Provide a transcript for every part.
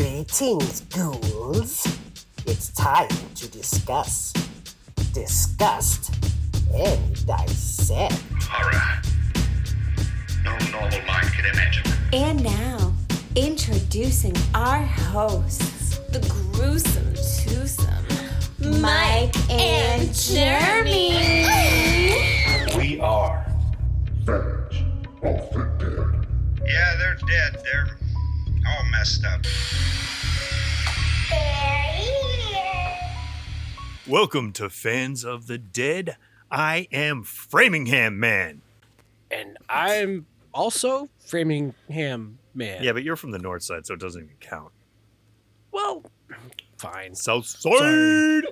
Greetings, ghouls. It's time to discuss, disgust, and dissect. Horror. No normal mind can imagine. And now, introducing our hosts, the gruesome twosome, Mike and Jeremy. We are. Fans of the Dead. Yeah, they're dead. They're all messed up. Welcome to Fans of the Dead. I am Framingham Man. and I'm also Framingham man. Yeah, but you're from the north side, so it doesn't even count. Well, fine. South side. Sorry.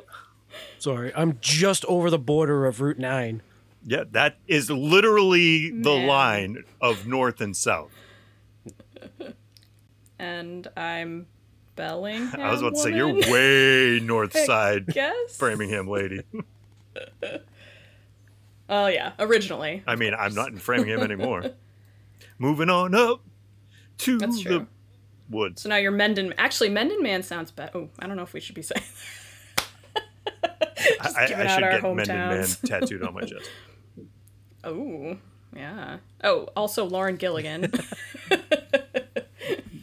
Sorry, I'm just over the border of Route Nine. Yeah, that is literally the Man. line of north and south. and I'm Bellingham. I was about to say you're way north side guess. Framingham lady. Oh yeah, originally. I mean, I'm not in Framingham anymore. Moving on up to That's the woods. So now you're Mendon. Actually, Mendon Man sounds better. Oh, I don't know if we should be saying. Just I, I, I should our get Mendon Man tattooed on my chest. Oh, yeah. Oh, also Lauren Gilligan.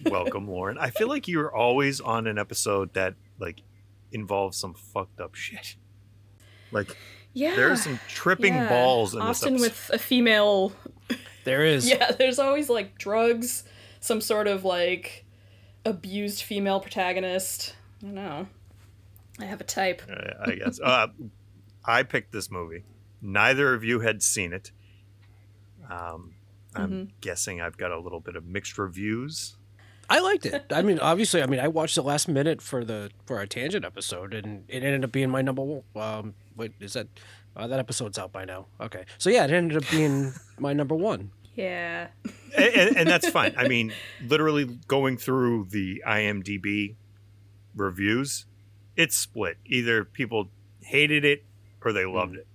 Welcome, Lauren. I feel like you're always on an episode that like involves some fucked up shit. Like yeah. there's some tripping yeah. balls in Often this episode. with a female. There is. Yeah, there's always like drugs, some sort of like abused female protagonist. I don't know. I have a type. Uh, I guess. Uh, I picked this movie. Neither of you had seen it. Um, I'm Mm-hmm. guessing I've got a little bit of mixed reviews. I liked it. I mean, obviously, I mean, I watched the last minute for the for our tangent episode, and it ended up being my number one. Um, wait, is that uh, that episode's out by now? Okay, so yeah, it ended up being my number one. Yeah. and, and, and that's fine. I mean, literally going through the IMDb reviews, it's split. Either people hated it or they loved it.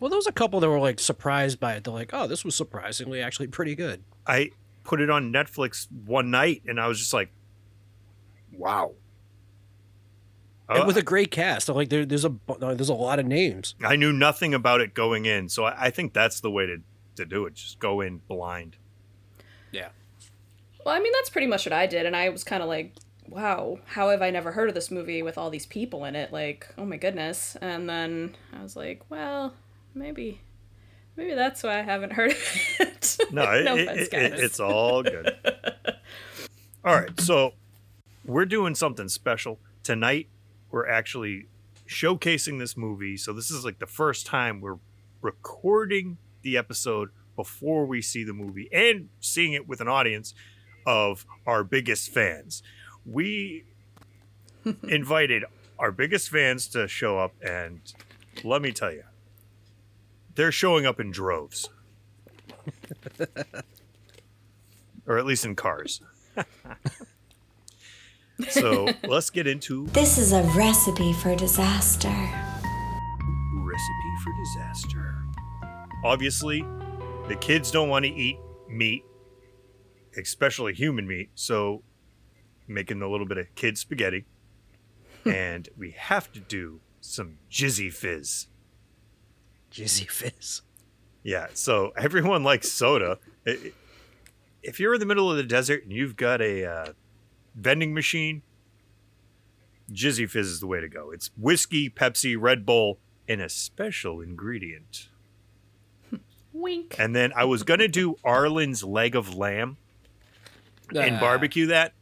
Well, there was a couple that were like surprised by it. They're like, "Oh, this was surprisingly actually pretty good." I put it on Netflix one night and I was just like, wow. and Uh, with a great cast. Like, there, there's a there's a lot of names. I knew nothing about it going in, so I, I think that's the way to, to do it. Just go in blind. Yeah. Well, I mean, that's pretty much what I did, and I was kind of like, wow, how have I never heard of this movie with all these people in it? Like, oh my goodness. And then I was like, well, maybe. Maybe that's why I haven't heard of it. No, no it- offense, it- it's all good. all right, so we're doing something special tonight. We're actually showcasing this movie. So this is like the first time we're recording the episode before we see the movie and seeing it with an audience of our biggest fans. We invited our biggest fans to show up, and let me tell you, they're showing up in droves or at least in cars. so let's get into This is a recipe for disaster. recipe for disaster. Obviously, the kids don't want to eat meat, especially human meat, so making a little bit of kid spaghetti. and we have to do some jizzy fizz. Jizzy Fizz. Yeah, so everyone likes soda. I- I- If you're in the middle of the desert and you've got a uh, vending machine, Jizzy Fizz is the way to go. It's whiskey, Pepsi, Red Bull, and a special ingredient. Wink. And then I was going to do Arlen's leg of lamb and Ah, barbecue that.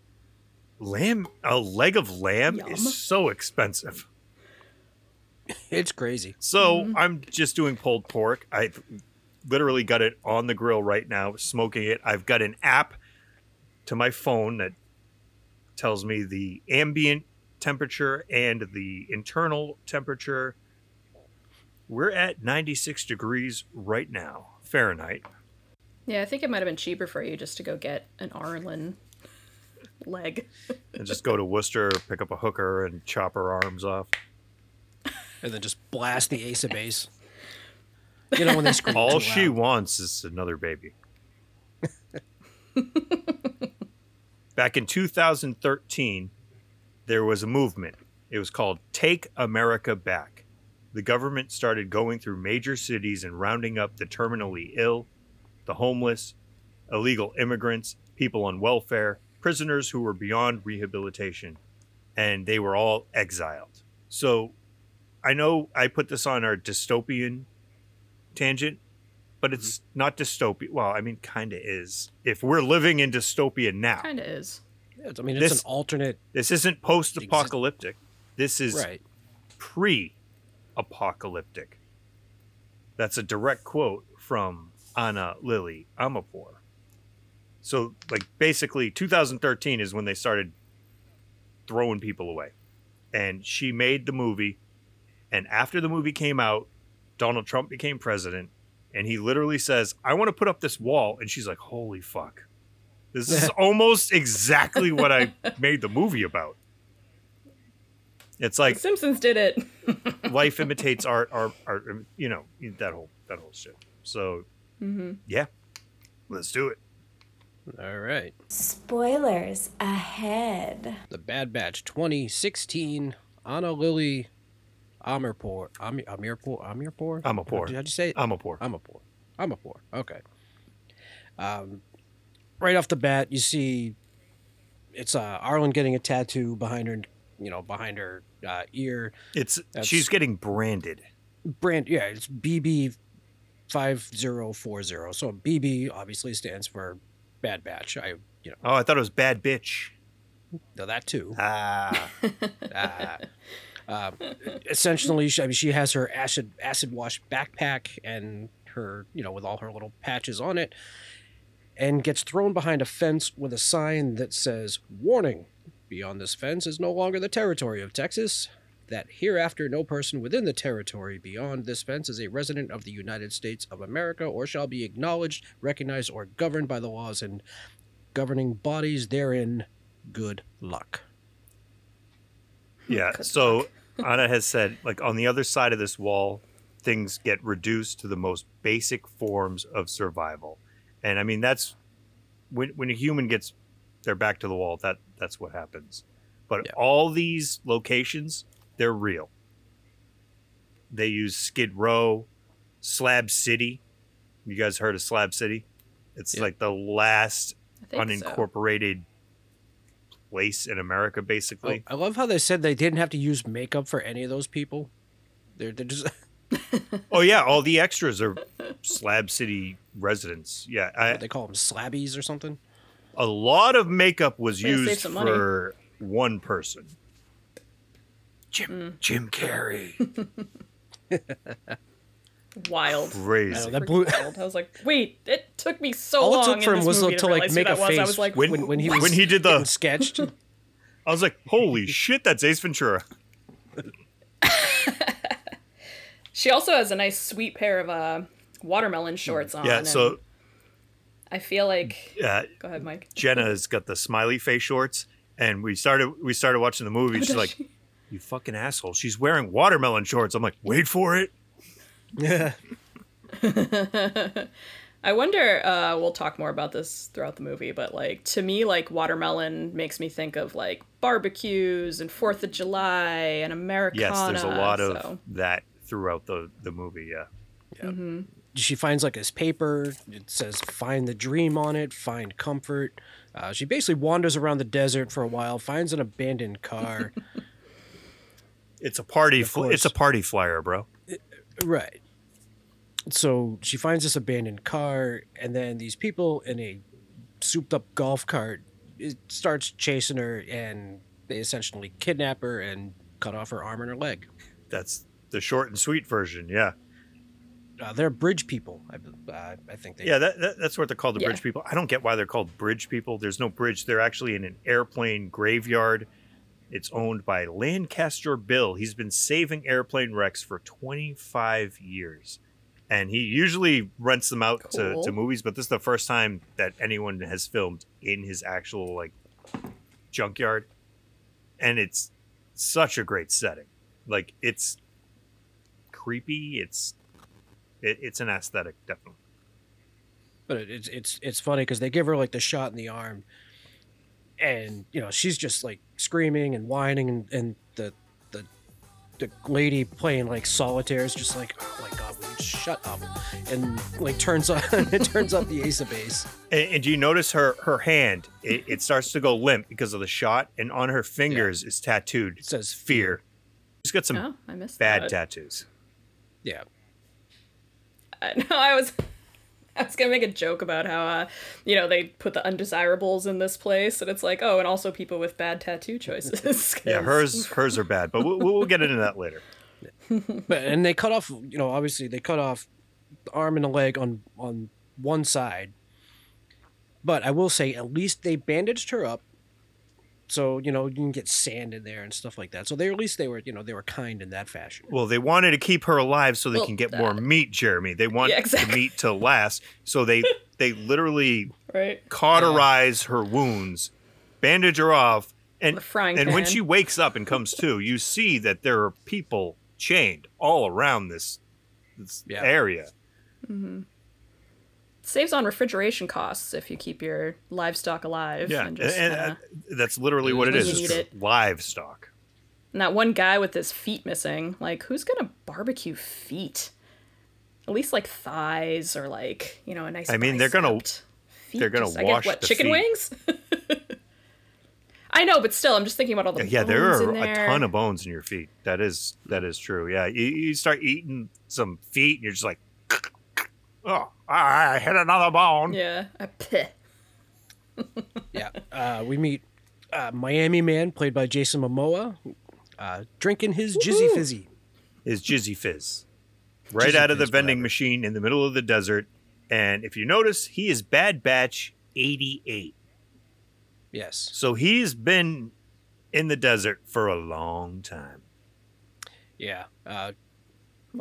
Lamb, a leg of lamb Yum. is so expensive. It's crazy. So I'm just doing pulled pork. I literally got it on the grill right now, smoking it. I've got an app to my phone that tells me the ambient temperature and the internal temperature. We're at 96 degrees right now, Fahrenheit. Yeah, I think it might have been cheaper for you just to go get an Arlen leg. And just go to Worcester, pick up a hooker, and chop her arms off. And then just blast the Ace of Base. You know when they scream. All she loud. wants is another baby. back in 2013, there was a movement. It was called Take America Back. The government started going through major cities and rounding up the terminally ill, the homeless, illegal immigrants, people on welfare, prisoners who were beyond rehabilitation, and they were all exiled. So I know I put this on our dystopian tangent, but it's mm-hmm. not dystopian. Well, I mean, kind of is. If we're living in dystopia now, Kind of is. Yeah, I mean, it's This- an alternate. this isn't post apocalyptic. This is Right. pre apocalyptic. That's a direct quote from Ana Lily Amapour. So, like, basically, 2013 is when they started throwing people away. And she made the movie. And after the movie came out, Donald Trump became president. And he literally says, I want to put up this wall. And she's like, holy fuck. This is almost exactly what I made the movie about. It's like The Simpsons did it. life imitates art, art, art, you know, that whole that whole shit. So, mm-hmm. yeah, let's do it. All right. Spoilers ahead. The Bad Batch 2016. Ana Lily Amirpour. Amir, Amirpour? Amirpour? Amirpour. How'd you say it? Amapour. Amirpour. Amirpour. Okay. Um, right off the bat, you see it's uh, Arlen getting a tattoo behind her, you know, behind her uh, ear. It's That's- she's getting branded. brand yeah it's bb 5040 so bb obviously stands for bad batch i you know Oh, I thought it was bad bitch. know that too Ah, Ah. Um, essentially she, I mean, she has her acid acid wash backpack and her you know with all her little patches on it and gets thrown behind a fence with a sign that says warning beyond this fence is no longer the territory of texas that hereafter no person within the territory beyond this fence is a resident of the United States of America or shall be acknowledged, recognized, or governed by the laws and governing bodies therein. Good luck. Yeah. So Anna has said, like on the other side of this wall, things get reduced to the most basic forms of survival, and I mean that's when when a human gets their back to the wall. That that's what happens. But Yeah. all these locations, they're real. They use Skid Row, Slab City. You guys heard of Slab City? It's Yeah. like the last unincorporated so. Unincorporated place in America, Oh, basically. I love how they said they didn't have to use makeup for any of those people. They're, they're just Oh yeah, all the extras are Slab City residents. Yeah, I, they call them slabbies or something. a lot of makeup was Way used some money. for one person. Jim Mm. Jim Carrey, Wild. I crazy. that blew. Wild. I was like, wait, it took me so All it long took for in him was movie to, to, like make a that was. face I was like, When- when, when he when he did the- getting sketched. I was like, holy shit, that's Ace Ventura. she also has a nice sweet pair of uh, watermelon shorts on. Yeah, so I feel like. uh, Go ahead, Mike. Jenna's got the smiley face shorts, and we started we started watching the movie. She's like, "You fucking asshole!" She's wearing watermelon shorts. I'm like, "Wait for it." Yeah. I wonder. Uh, we'll talk more about this throughout the movie, but like to me, like watermelon makes me think of like barbecues and Fourth of July and Americana. Yes, there's a lot of that throughout the the movie. Yeah. she finds like his paper. It says "Find the dream" on it. Find comfort. Uh, she basically wanders around the desert for a while, finds an abandoned car. It's a party. Fl- it's a party flyer, bro. right. So she finds this abandoned car, and then these people in a souped-up golf cart it starts chasing her, and they essentially kidnap her and cut off her arm and her leg. That's the short and sweet version. Yeah. Uh, they're bridge people. I, uh, I think they. Yeah, that, that, that's what they're called, the Yeah. bridge people. I don't get why they're called bridge people. There's no bridge. They're actually in an airplane graveyard. It's owned by Lancaster Bill. He's been saving airplane wrecks for 25 years. And he usually rents them out to, Cool. to movies, but this is the first time that anyone has filmed in his actual like junkyard. And it's such a great setting. Like it's creepy. It's it, it's an aesthetic, definitely. But it's it's it's funny because they give her like the shot in the arm, and you know she's just like screaming and whining, and, and the the the lady playing like solitaire is just like, oh my god, will you shut up? And like turns on it turns up the Ace of Base. And, and do you notice her her hand? It, it starts to go limp because of the shot, and on her fingers is tattooed. It says fear. She's got some Oh, I bad that. tattoos. Yeah. I know I was I was gonna make a joke about how uh you know they put the undesirables in this place and it's like oh and also people with bad tattoo choices. Yeah, hers hers are bad, but we'll, we'll get into that later. But and they cut off, you know, obviously they cut off the arm and the leg on on one side. But I will say, at least they bandaged her up, so you know you can get sand in there and stuff like that. So they at least they were, you know, they were kind in that fashion. Well, they wanted to keep her alive so they Well, can get more meat, Jeremy. They want Yeah, exactly. the meat to last, so they they literally right. cauterize her wounds, bandage her off, and The frying and when she wakes up and comes to, you see that there are people chained all around this, this Yeah. area. Mm-hmm. Saves on refrigeration costs if you keep your livestock alive. Yeah, and just and, uh, that's literally what it you It's need just it. livestock. And that one guy with his feet missing, like, who's gonna barbecue feet? At least like thighs or like you know a nice. I mean, they're gonna- Feet they're gonna just- I guess, what the chicken feet. wings. I know, but still, I'm just thinking about all the bones. Yeah, there are in a ton of bones in your feet. That is that is true. Yeah, you, you start eating some feet, and you're just like, oh, I hit another bone. Yeah, a peh. Yeah. Uh, we meet uh, Miami Man, played by Jason Momoa, uh, drinking his Jizzy Fizzy. His Jizzy Fizz right Jizzy out of the vending whatever. machine in the middle of the desert? And if you notice, he is Bad Batch 88. Yes. So he's been in the desert for a long time. Yeah. Uh, Looking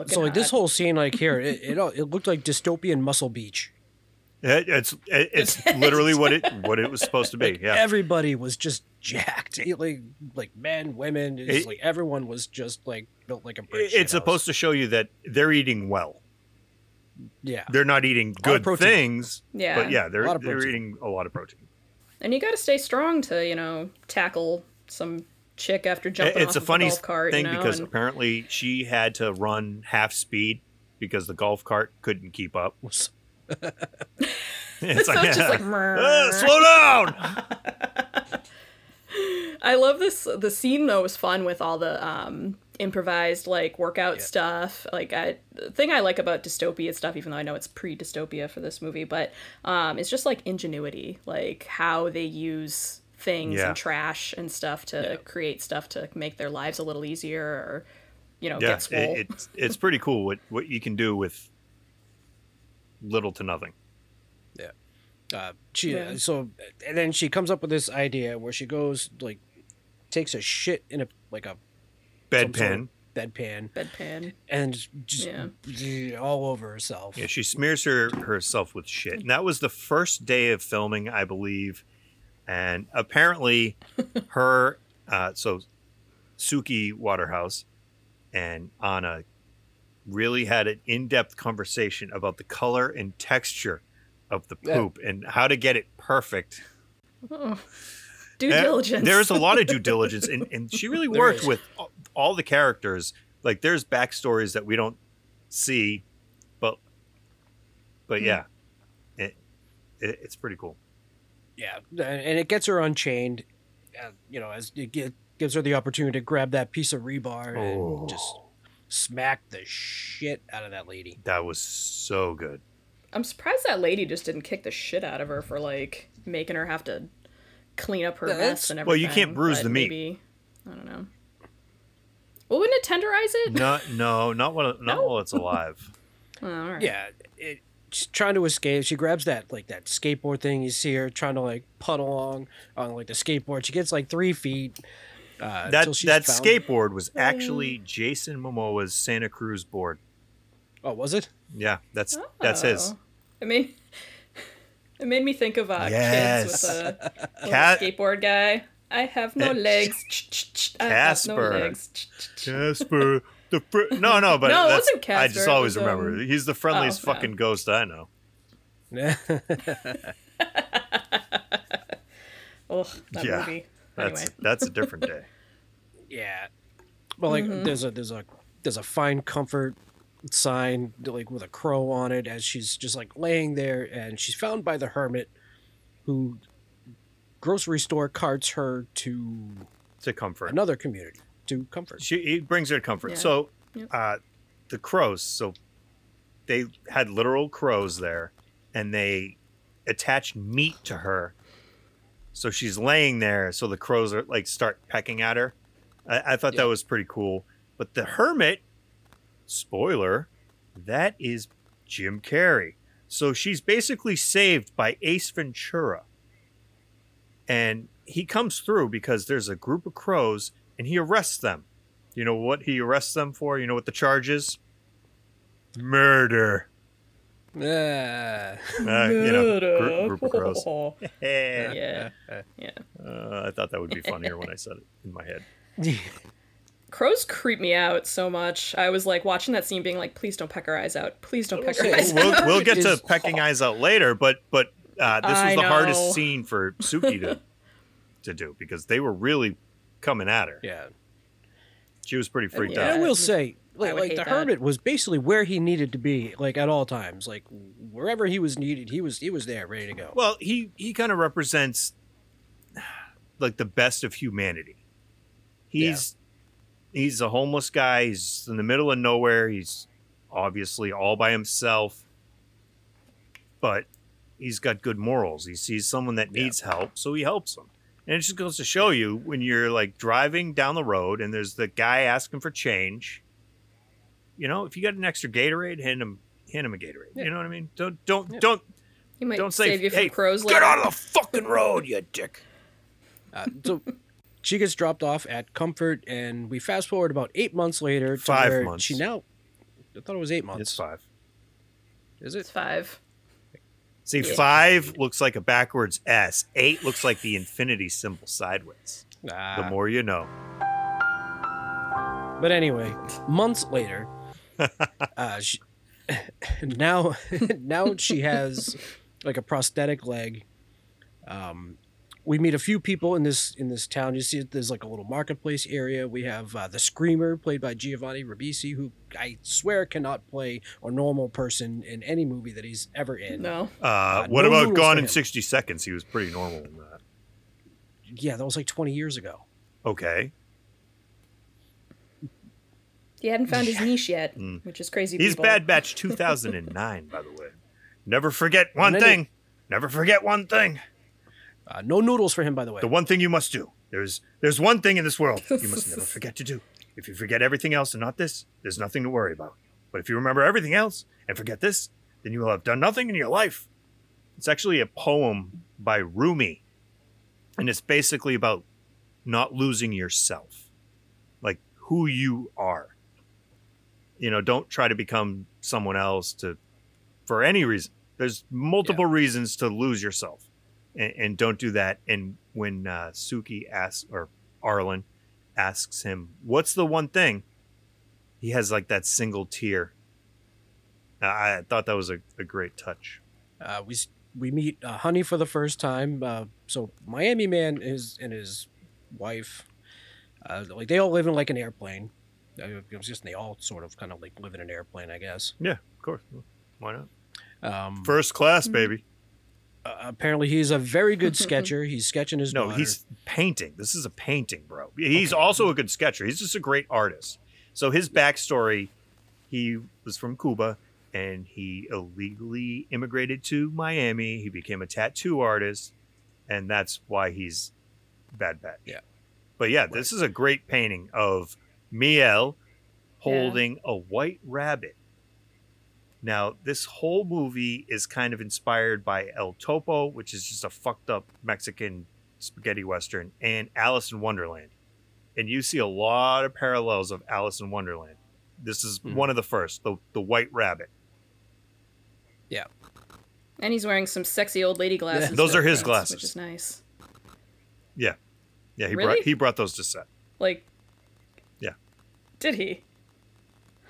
so like this whole scene, like here, it, it it looked like dystopian Muscle Beach. It- It's it- it's literally what it what it was supposed to be. Yeah. Everybody was just jacked, like like men, women, It- like everyone was just like built like a brick. It's supposed to show you that they're eating well. Yeah. They're not eating good things, Yeah. but yeah, they're they're eating a lot of protein. and you got to stay strong to you know tackle some chick after jumping it's off a funny golf cart. thing you know, because and- apparently she had to run half speed because the golf cart couldn't keep up. It's So it's just like, "Uh, slow down. I love this. The scene though was fun with all the um, improvised like workout stuff. Like I, the thing I like about dystopia stuff, even though I know it's pre-dystopia for this movie, but um, it's just like ingenuity, like how they use things Yeah. and trash and stuff to create stuff to make their lives a little easier, or you know, Yeah, get swole. it, it's it's pretty cool what what you can do with little to nothing. uh, she Yeah. so and then she comes up with this idea where she goes like takes a shit in a like a some sort of Bedpan. bedpan Bedpan. and just Yeah. all over herself. Yeah, she smears her herself with shit, and that was the first day of filming, I believe. And apparently, her uh, so Suki Waterhouse and Anna really had an in-depth conversation about the color and texture of the Yeah. poop and how to get it perfect. Due Uh, diligence. There's a lot of due diligence, and, and she really worked with all- all the characters. Like, there's backstories that we don't see, but but Hmm. yeah, it, it it's pretty cool. Yeah, and it gets her unchained. Uh, you know, as it gi- gives her the opportunity to grab that piece of rebar Oh. and just smack the shit out of that lady. That was so good. I'm surprised that lady just didn't kick the shit out of her for like making her have to clean up her That's- mess and everything. Well, you can't bruise the meat. Maybe, I don't know. Well, wouldn't it tenderize it? No, no, not while not No? while it's alive. Oh, all right. Yeah, it, she's trying to escape. She grabs that like that skateboard thing you see her trying to like putt along on like the skateboard. She gets like three feet. Uh, That she's that found- skateboard was actually Jason Momoa's Santa Cruz board. Oh, was it? Yeah, that's that's his. Oh. It made it made me think of uh, Yes. kids with a Cat- skateboard guy. I have no Eh, legs. I have no legs. Casper, the fr- no, no, but No, it that's, wasn't I just always was, remember um, he's the friendliest oh, yeah. fucking ghost I know. Ugh, that Yeah, movie. That's Anyway. that's a different day. Yeah. Well, like Mm-hmm. there's a there's a there's a fine comfort sign like with a crow on it as she's just like laying there and she's found by the hermit who grocery store carts her to To comfort. another community to comfort. She he brings her comfort. Yeah. So Yep. uh the crows, so they had literal crows there and they attached meat to her. So she's laying there, so the crows are like start pecking at her. I, I thought Yeah. that was pretty cool. But the hermit, spoiler, that is Jim Carrey. So she's basically saved by Ace Ventura. And he comes through because there's a group of crows and he arrests them. You know what he arrests them for? You know what the charge is? Murder. Ah. Uh, you know, group, group of crows. yeah. Yeah. Uh, I thought that would be funnier when I said it in my head. Crows creep me out so much. I was like watching that scene being like, please don't peck her eyes out. Please don't peck her eyes We'll, out. we'll get to is- pecking eyes out later, but but uh, this was I the know. hardest scene for Suki to to do because they were really coming at her. Yeah. She was pretty freaked Yeah. And I will say, like, like the that. hermit was basically where he needed to be, like at all times. Like wherever he was needed, he was he was there, ready to go. Well, he he kind of represents like the best of humanity. He's he's a homeless guy. He's in the middle of nowhere. He's obviously all by himself, but he's got good morals. He sees someone that needs help, so he helps them. And it just goes to show you when you're like driving down the road and there's the guy asking for change. You know, if you got an extra Gatorade, hand him hand him a Gatorade. You know what I mean? Don't don't don't He might don't say you from hey, crows get later. out of the fucking road, you dick. Uh, so she gets dropped off at Comfort, and we fast forward about eight months later. To Five where months. She now. I thought it was eight months. It's five. Is it? It's it? five. See, Yeah. five looks like a backwards S. Eight looks like the infinity symbol sideways. Ah. The more you know. But anyway, months later, uh, she, now now she has like a prosthetic leg. Um, we meet a few people in this in this town. You see, there's like a little marketplace area. We have uh, the Screamer, played by Giovanni Ribisi, who I swear cannot play a normal person in any movie that he's ever in. No. Uh, Uh, what no about Gone in 60 Seconds? He was pretty normal in that. Yeah, that was like 20 years ago. Okay. He hadn't found his niche yet, which is crazy. Mm. He's people. Bad Batch 2009, by the way. Never forget one And then thing. Never forget one thing. Uh, no noodles for him, by the way. The one thing you must do. There's there's one thing in this world you must never forget to do. If you forget everything else and not this, there's nothing to worry about. But if you remember everything else and forget this, then you will have done nothing in your life. It's actually a poem by Rumi. And it's basically about not losing yourself. Like who you are. You know, don't try to become someone else to for any reason. There's multiple reasons to lose yourself and, and don't do that. And when uh, Suki asks, or Arlen asks him, "What's the one thing?" He has like that single tear. Uh, I thought that was a, a great touch. Uh, we we meet uh, Honey for the first time. Uh, so Miami Man is and his wife, uh, like they all live in like an airplane. Uh, It was just they all sort of kind of like live in an airplane, I guess. Yeah, of course. Why not? Um, First class, baby. Uh, apparently, he's a very good sketcher. He's sketching his No, daughter. he's painting. This is a painting, bro. He's also a good sketcher. He's just a great artist. So his backstory, he was from Cuba and he illegally immigrated to Miami. He became a tattoo artist, and that's why he's Bad Batch. Yeah. But yeah, this is a great painting of Miel holding a white rabbit. Now, this whole movie is kind of inspired by El Topo, which is just a fucked up Mexican spaghetti western, and Alice in Wonderland. And you see a lot of parallels of Alice in Wonderland. This is Mhm. one of the first, the, the white rabbit. Yeah. And he's wearing some sexy old lady glasses. Those are his glasses. which is nice. Yeah. Yeah, he Really? brought he brought those to set. Like, Yeah. did he?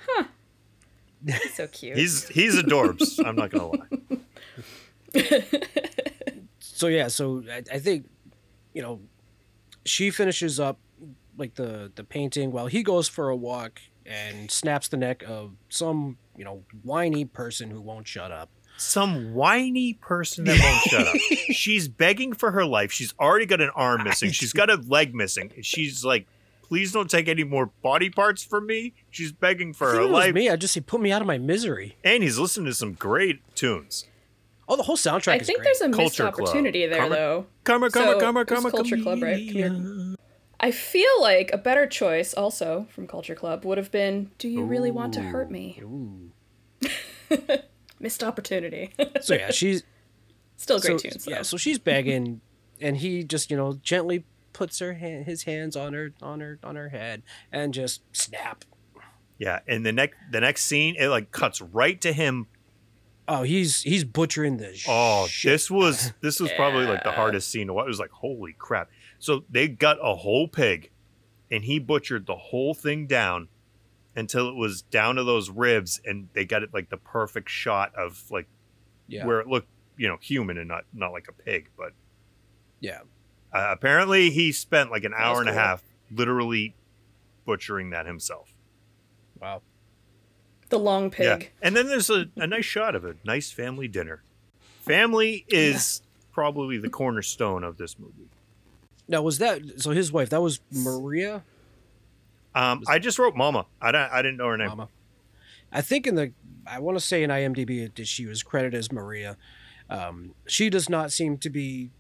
Huh. He's so cute. He's he's adorbs. I'm not gonna lie. so yeah. So I, I think you know, she finishes up like the the painting while he goes for a walk and snaps the neck of some you know whiny person who won't shut up. Some whiny person that won't shut up. She's begging for her life. She's already got an arm missing. She's got a leg missing. She's like, please don't take any more body parts from me. She's begging for If her it was life. me, I'd just say put me out of my misery. And he's listening to some great tunes. Oh, the whole soundtrack I is think great. there's a missed Culture Club. opportunity there, Karma- though. Karma, So, karma, karma, it's karma, Culture Club, right? Come here. comedian. I feel like a better choice, also from Culture Club, would have been "Do you really want to hurt me?" Ooh. Missed opportunity. So yeah, she's Still great so, tunes. Yeah, though. so she's begging, and he just you know gently puts her hand, his hands on her on her on her head and just snap. Yeah, and the next the next scene it like cuts right to him. Oh, he's he's butchering the. Oh, shit. this was this was probably like the hardest scene. It was like holy crap. So they got a whole pig, and he butchered the whole thing down until it was down to those ribs, and they got it like the perfect shot of like yeah where it looked you know human and not not like a pig. But yeah. Uh, apparently he spent like an was hour and a half literally butchering that himself. Wow. the long pig. Yeah. And then there's a, a nice shot of a nice family dinner. Family is probably the cornerstone of this movie. Now was that so? His wife that was Maria. Um, I just wrote Mama. I, don't, I didn't know her name. Mama. I think in the I want to say in IMDb that she was credited as Maria. Um, she does not seem to be,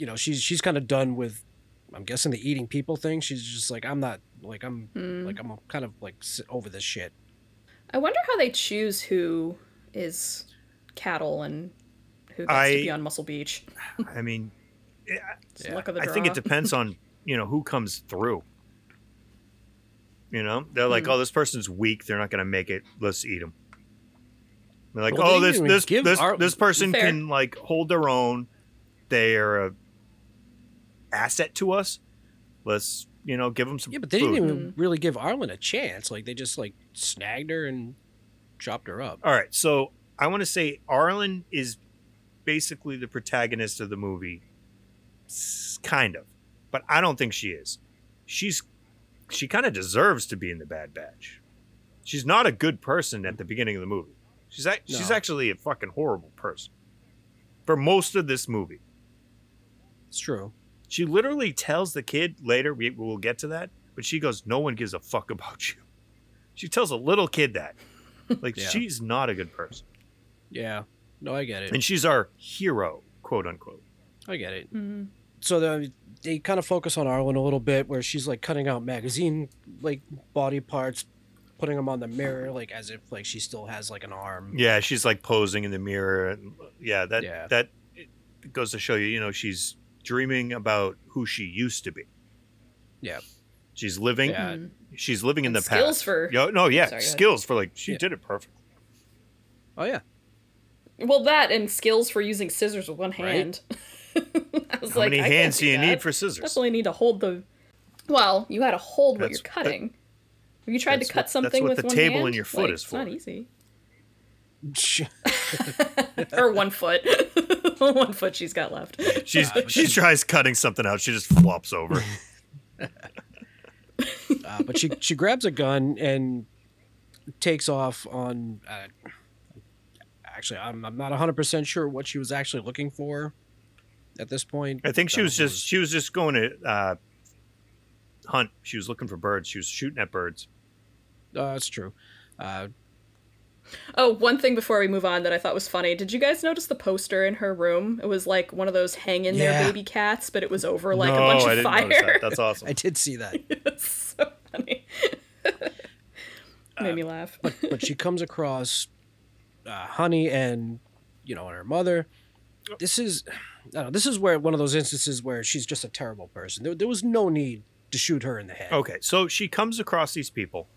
you know, she's she's kind of done with. I'm guessing the eating people thing. She's just like I'm not like I'm Hmm. like I'm kind of like over this shit. I wonder how they choose who is cattle and who gets I- to be on Muscle Beach. I mean, It's luck of the draw. I think it depends on you know who comes through. You know, they're like, Hmm. oh, this person's weak. They're not going to make it. Let's eat them. They're like, Well, oh, they this this this our- this person Fair. can like hold their own. They are a asset to us. Let's you know give them some. Yeah, but they food. didn't even really give Arlen a chance. Like they just like snagged her and chopped her up. All right, so I want to say Arlen is basically the protagonist of the movie, S- kind of, but I don't think she is. She's she kind of deserves to be in the Bad Batch. She's not a good person at the beginning of the movie. She's ac- she's actually a fucking horrible person for most of this movie. It's true. She literally tells the kid later. We we'll get to that, but she goes, "No one gives a fuck about you." She tells a little kid that, like Yeah. she's not a good person. Yeah. No, I get it. and she's our hero, quote unquote. I get it. Mhm. So the, they kind of focus on Arlen a little bit, where she's like cutting out magazine like body parts, putting them on the mirror, like as if like she still has like an arm. Yeah, she's like posing in the mirror, and yeah, that Yeah. that goes to show you, you know, she's dreaming about who she used to be. Yeah. She's living. Yeah. Mm-hmm. She's living in And the skills past. for- Yo, no, yeah, Sorry, skills for like she Yeah. did it perfect. Oh yeah. Well, that and skills for using scissors with one Right? hand. I was How like, many I hands do you that. need for scissors? Definitely need to hold the. Well, you had to hold what you're cutting. Have you tried to that's cut what- that's something what with the one table in your foot Like, is it's not easy. or one foot. one foot she's got left. She's she tries cutting something out, she just flops over. Uh, but she she grabs a gun and takes off on. Uh, actually, I'm I'm not 100 percent sure what she was actually looking for at this point. I think she was just she was just going to uh, hunt. She was looking for birds. She was shooting at birds. Uh, that's true. Uh, Oh, one thing before we move on that I thought was funny. Did you guys notice the poster in her room? It was like one of those hang in there baby cats, but it was over like no, a bunch I of didn't fire. that. That's awesome. I did see that. it's so funny. Made me laugh. but she comes across uh, Honey and you know and her mother. This is I don't know, this is where one of those instances where she's just a terrible person. There, there was no need to shoot her in the head. Okay, so she comes across these people.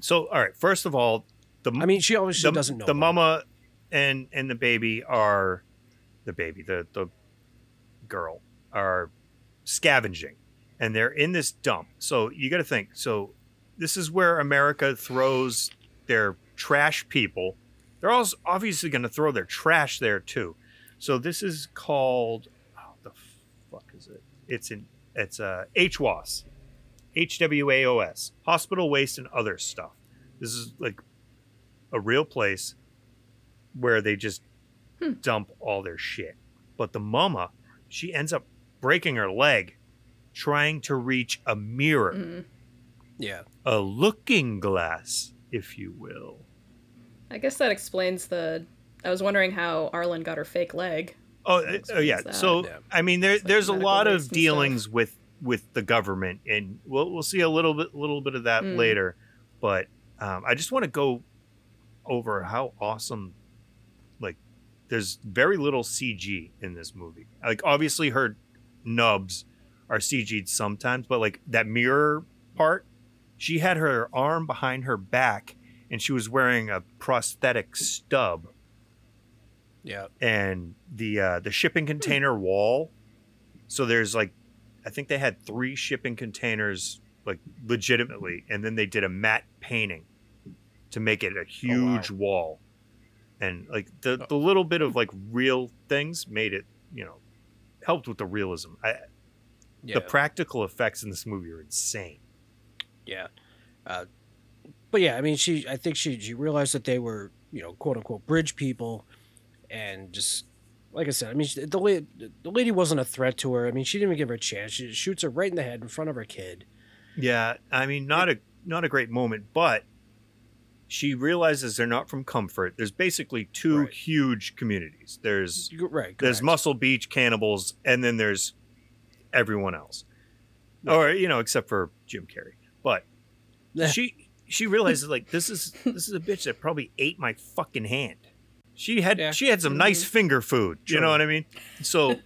So, all right, first of all, the I mean, she obviously the, doesn't know the mama and and the baby are the baby, the the girl are scavenging, and they're in this dump. So you got to think. So this is where America throws their trash people. They're also obviously going to throw their trash there too. So this is called. Oh, the fuck is it? It's in it's uh, a HWAS, HWAOS, hospital waste and other stuff. This is like a real place where they just dump all their shit. But the mama, she ends up breaking her leg trying to reach a mirror, Yeah. a looking glass, if you will. I guess that explains the. I was wondering how Arlen got her fake leg. Oh, oh yeah. that. So Yeah. I mean, there, like there's a lot of and stuff. dealings with with the government, and we'll we'll see a little bit little bit of that Mm. later. But um, I just want to go over how awesome, like, there's very little CG in this movie. Like, obviously, her nubs are CG'd sometimes, but like that mirror part, she had her arm behind her back, and she was wearing a prosthetic stub Yeah. and the uh, the shipping container wall. So there's like, I think they had three shipping containers like legitimately, and then they did a matte painting to make it a huge wall, and like the the little bit of like real things made it you know helped with the realism. I, Yeah. The practical effects in this movie are insane. Yeah. Uh, but yeah, I mean, she, I think she, she realized that they were, you know, quote unquote bridge people, and just like I said, I mean, the lady, the lady wasn't a threat to her. I mean, she didn't even give her a chance. She shoots her right in the head in front of her kid. Yeah, I mean, not a not a great moment, but she realizes they're not from comfort. There's basically two Right. huge communities. There's Right. there's. Muscle Beach cannibals, and then there's everyone else, or you know, except for Jim Carrey. But she she realizes like this is this is a bitch that probably ate my fucking hand. She had Yeah. she had some mm-hmm. nice finger food. You know what I mean? So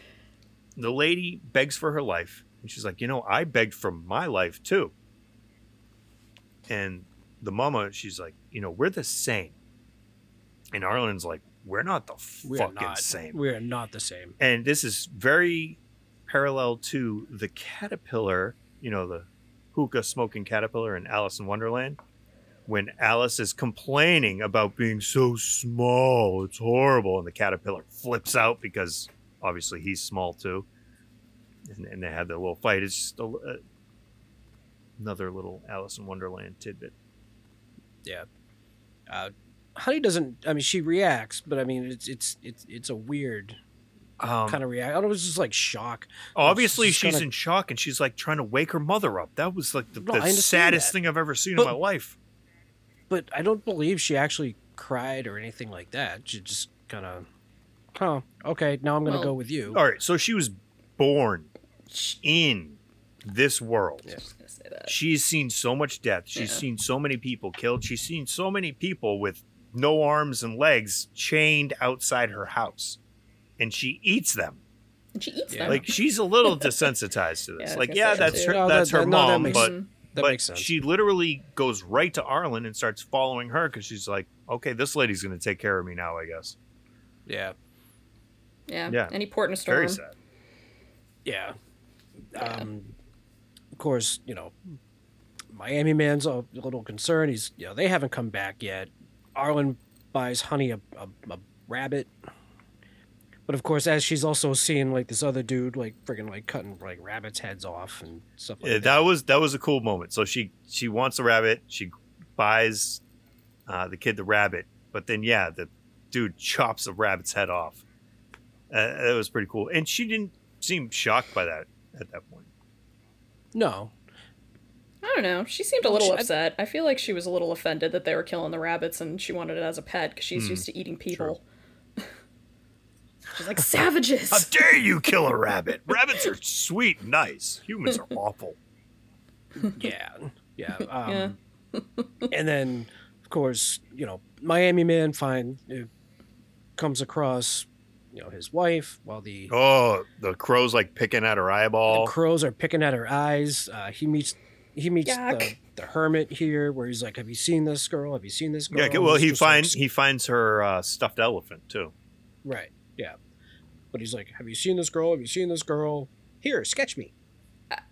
the lady begs for her life, and she's like, you know, I begged for my life too. And the mama, she's like, you know, we're the same. And Arlen's like, we're not the We fucking not. same. We are not the same. and this is very parallel to the caterpillar, you know, the hookah smoking caterpillar in Alice in Wonderland. When Alice is complaining about being so small, it's horrible, and the caterpillar flips out because obviously he's small too, and, and they have their little fight. It's just a, uh, another little Alice in Wonderland tidbit. Yeah. Uh, Honey doesn't. I mean, she reacts, but I mean, it's it's it's it's a weird Um, kind of react. I don't know. It's just like shock. Obviously, just she's kinda- in shock and she's like trying to wake her mother up. That was like the, No, the saddest that. thing I've ever seen But- in my life. but I don't believe she actually cried or anything like that. She just kind of, huh? Okay, now I'm gonna Well- go with you. All right, so she was born in this world. I was gonna say that. She's seen so much death. She's Yeah. seen so many people killed. She's seen so many people with no arms and legs chained outside her house. And she eats them. And she eats Yeah. them. Like she's a little desensitized to this. was like, yeah, that's her No, that's that- her no, that mom, makes- but that but makes sense. she literally goes right to Arlen and starts following her because she's like, okay, this lady's gonna take care of me now, I guess. yeah, yeah. yeah. Any port in a storm. Very sad. yeah. Um, of course, you know, Miami Man's a little concerned. He's, you know, they haven't come back yet. Arlen buys Honey a, a, a rabbit. But of course, as she's also seeing like this other dude, like friggin' like cutting like rabbits' heads off and stuff like Yeah, that. that was that was a cool moment. So she she wants a rabbit. She buys uh, the kid the rabbit, but then yeah, the dude chops the rabbit's head off. Uh, that was pretty cool, and she didn't seem shocked by that at that point. No, I don't know. She seemed a little she- upset. I feel like she was a little offended that they were killing the rabbits and she wanted it as a pet because she's used to eating people. she's like, savages! How dare you kill a rabbit? Rabbits are sweet, and nice. Humans are awful. yeah, yeah. Um, and then, of course, you know, Miami Man find uh, comes across, you know, his wife while the, Oh, the crow's like picking at her eyeball. the crows are picking at her eyes. Uh, he meets he meets the, Yuck. the hermit here, where he's like, "Have you seen this girl? Have you seen this girl?" Yeah, well, he just like, finds he finds her uh, stuffed elephant too. right, yeah. But he's like, "Have you seen this girl? Have you seen this girl? Here, sketch me."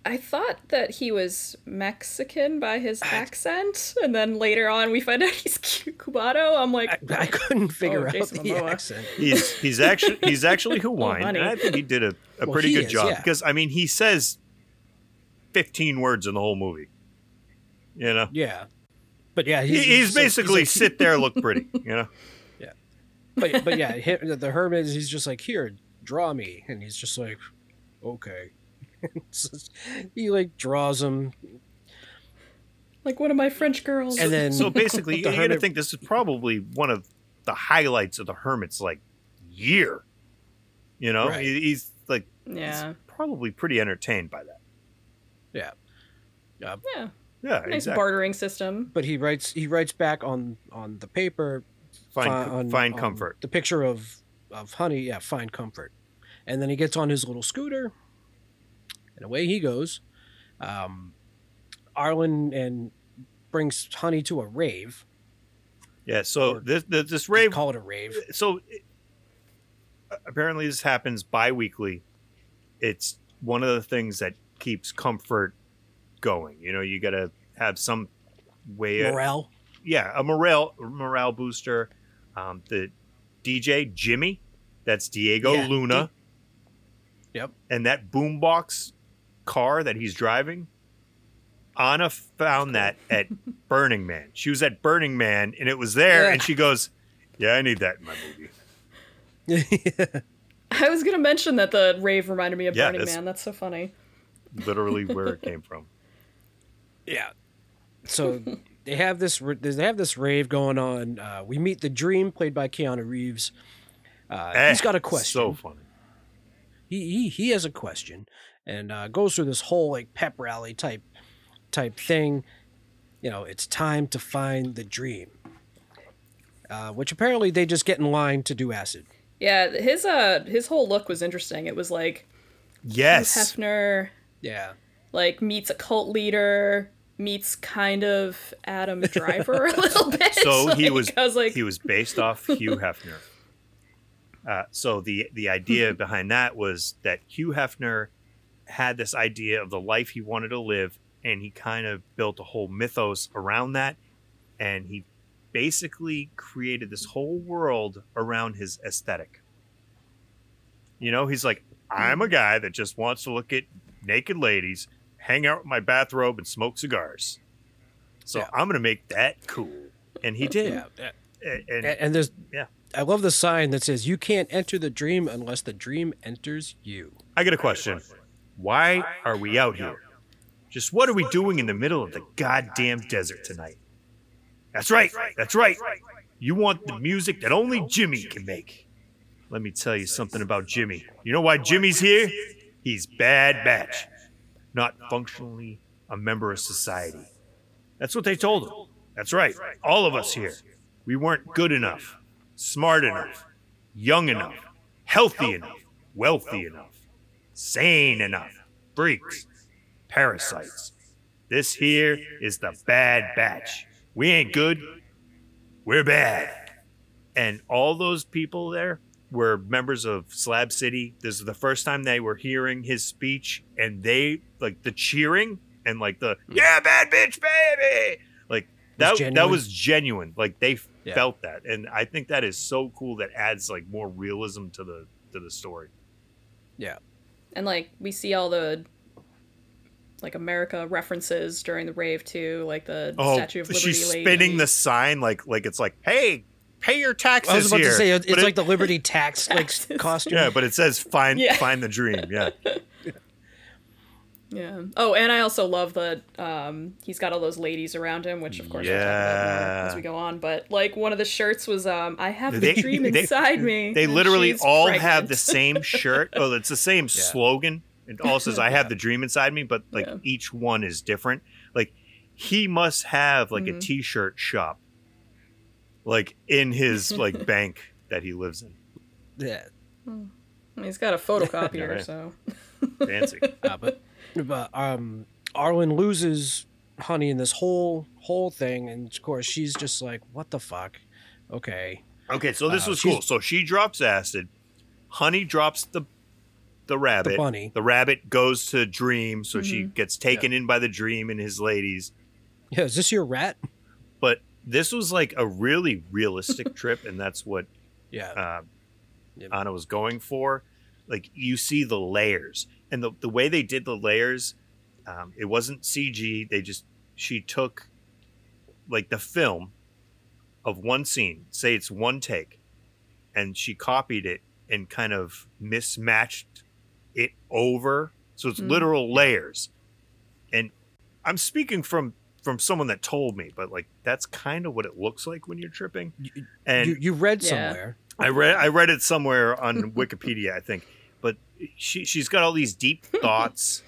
I thought that he was Mexican by his accent, and then later on we find out he's Cu- Cubano. I'm like, I, I couldn't oh, figure Oh, out Jason the Momoa. accent. He's he's actually he's actually Hawaiian, honey. and I think he did a a Well, pretty good is, job yeah. because I mean he says 15 words in the whole movie. You know, Yeah, but yeah, He- he's, he's, like- basically like- sit there, look pretty. You know, Yeah, but but yeah, the hermit he's just like here, draw me, and he's just like, okay. It's just- he like draws him, Like one of my French girls. and then so basically, the you got to think this is probably one of the highlights of the hermit's like year. You know, Right. He- he's like yeah. probably pretty entertained by that. yeah. Uh, Yeah. Yeah, Nice exactly. bartering system. but he writes he writes back on on the paper Find, fi- on- find on comfort. the picture of of honey yeah find comfort and then he gets on his little scooter and away he goes um arlen and brings honey to a rave Yeah. So this this, this rave. call it a rave So it- apparently, this happens bi-weekly. It's one of the things that keeps comfort going. You know, you got to have some way. of- morale yeah, a morale morale booster. Um, the DJ Jimmy, that's Diego Yeah. Luna. Yep. And that boombox car that he's driving, Ana found that at Burning Man. She was at Burning Man and it was there, Yeah. and she goes, "Yeah, I need that in my movie." yeah. I was gonna mention that the rave reminded me of Yeah, Burning that's- Man. That's so funny. Literally where it came from. yeah so they have this they have this rave going on uh, we meet the dream played by keanu reeves uh, he's Eh, got a question So funny. he he, he has a question and uh, goes through this whole like pep rally type type thing you know it's time to find the dream uh, which apparently they just get in line to do acid Yeah, his uh his whole look was interesting. It was like Yes. Hefner yeah like meets a cult leader, meets kind of Adam Driver a little bit. so he was, I was like, he was based off Hugh Hefner. Uh, so the the idea behind that was that Hugh Hefner had this idea of the life he wanted to live, and he kind of built a whole mythos around that, and he basically created this whole world around his aesthetic. You know, he's like, I'm a guy that just wants to look at naked ladies, hang out with my bathrobe, and smoke cigars. So Yeah. I'm gonna make that cool, and he did. yeah yeah. And, and, and there's Yeah. i love the sign that says you can't enter the dream unless the dream enters you I get a question. Why are we out here? Just what are we doing in the middle of the goddamn desert tonight? That's right. That's right. You want the music that only Jimmy can make. Let me tell you something about Jimmy. You know why Jimmy's here? He's bad batch. Not functionally a member of society. That's what they told him. That's right. All of us here. We weren't good enough, smart enough, young enough, healthy enough, wealthy enough, sane enough. Freaks, parasites. This here is the bad batch. We ain't good. We're bad. And all those people there were members of Slab City. This is the first time they were hearing his speech, and they like the cheering and like the yeah, bad bitch, baby. Like that. That genuine. was genuine. Like they Yeah. felt that, and I think that is so cool. That adds like more realism to the to the story. yeah and like we see all the like America references during the rave too, like the Oh, Statue of Liberty she's lady. spinning the sign like like it's like, hey, pay your taxes i was about here. to say it's But it- like the liberty tax like costume yeah, but it says find Yeah. find the dream. Yeah, Yeah. Oh, and I also love that um, he's got all those ladies around him, which of course we'll talk about more Yeah. as we go on. But like one of the shirts was um, "I have the dream they- inside me." they literally all pregnant. have the same shirt. Oh, it's the same slogan. It all says "I have the dream inside me," but like Yeah. each one is different. Like he must have like Mm-hmm. a T-shirt shop, like in his like bank that he lives in. yeah He's got a photocopier, right. so Fancy. uh, but but um arlen loses honey in this whole whole thing and of course she's just like what the fuck okay Okay, so this Uh, was cool. So she drops acid. Honey drops the the rabbit. The bunny. The rabbit goes to Dream, so she gets taken in by the Dream and his ladies. yeah is this your rat But this was like a really realistic trip, and that's what yeah uh, Yep. Ana was going for. like you see the layers and the, the way they did the layers um, it wasn't cg they just she took like the film of one scene say it's one take and she copied it and kind of mismatched it over so it's literal layers and i'm speaking from from someone that told me but like that's kind of what it looks like when you're tripping and you, you read Yeah. somewhere. I read I read it somewhere on Wikipedia, I think. But she she's got all these deep thoughts.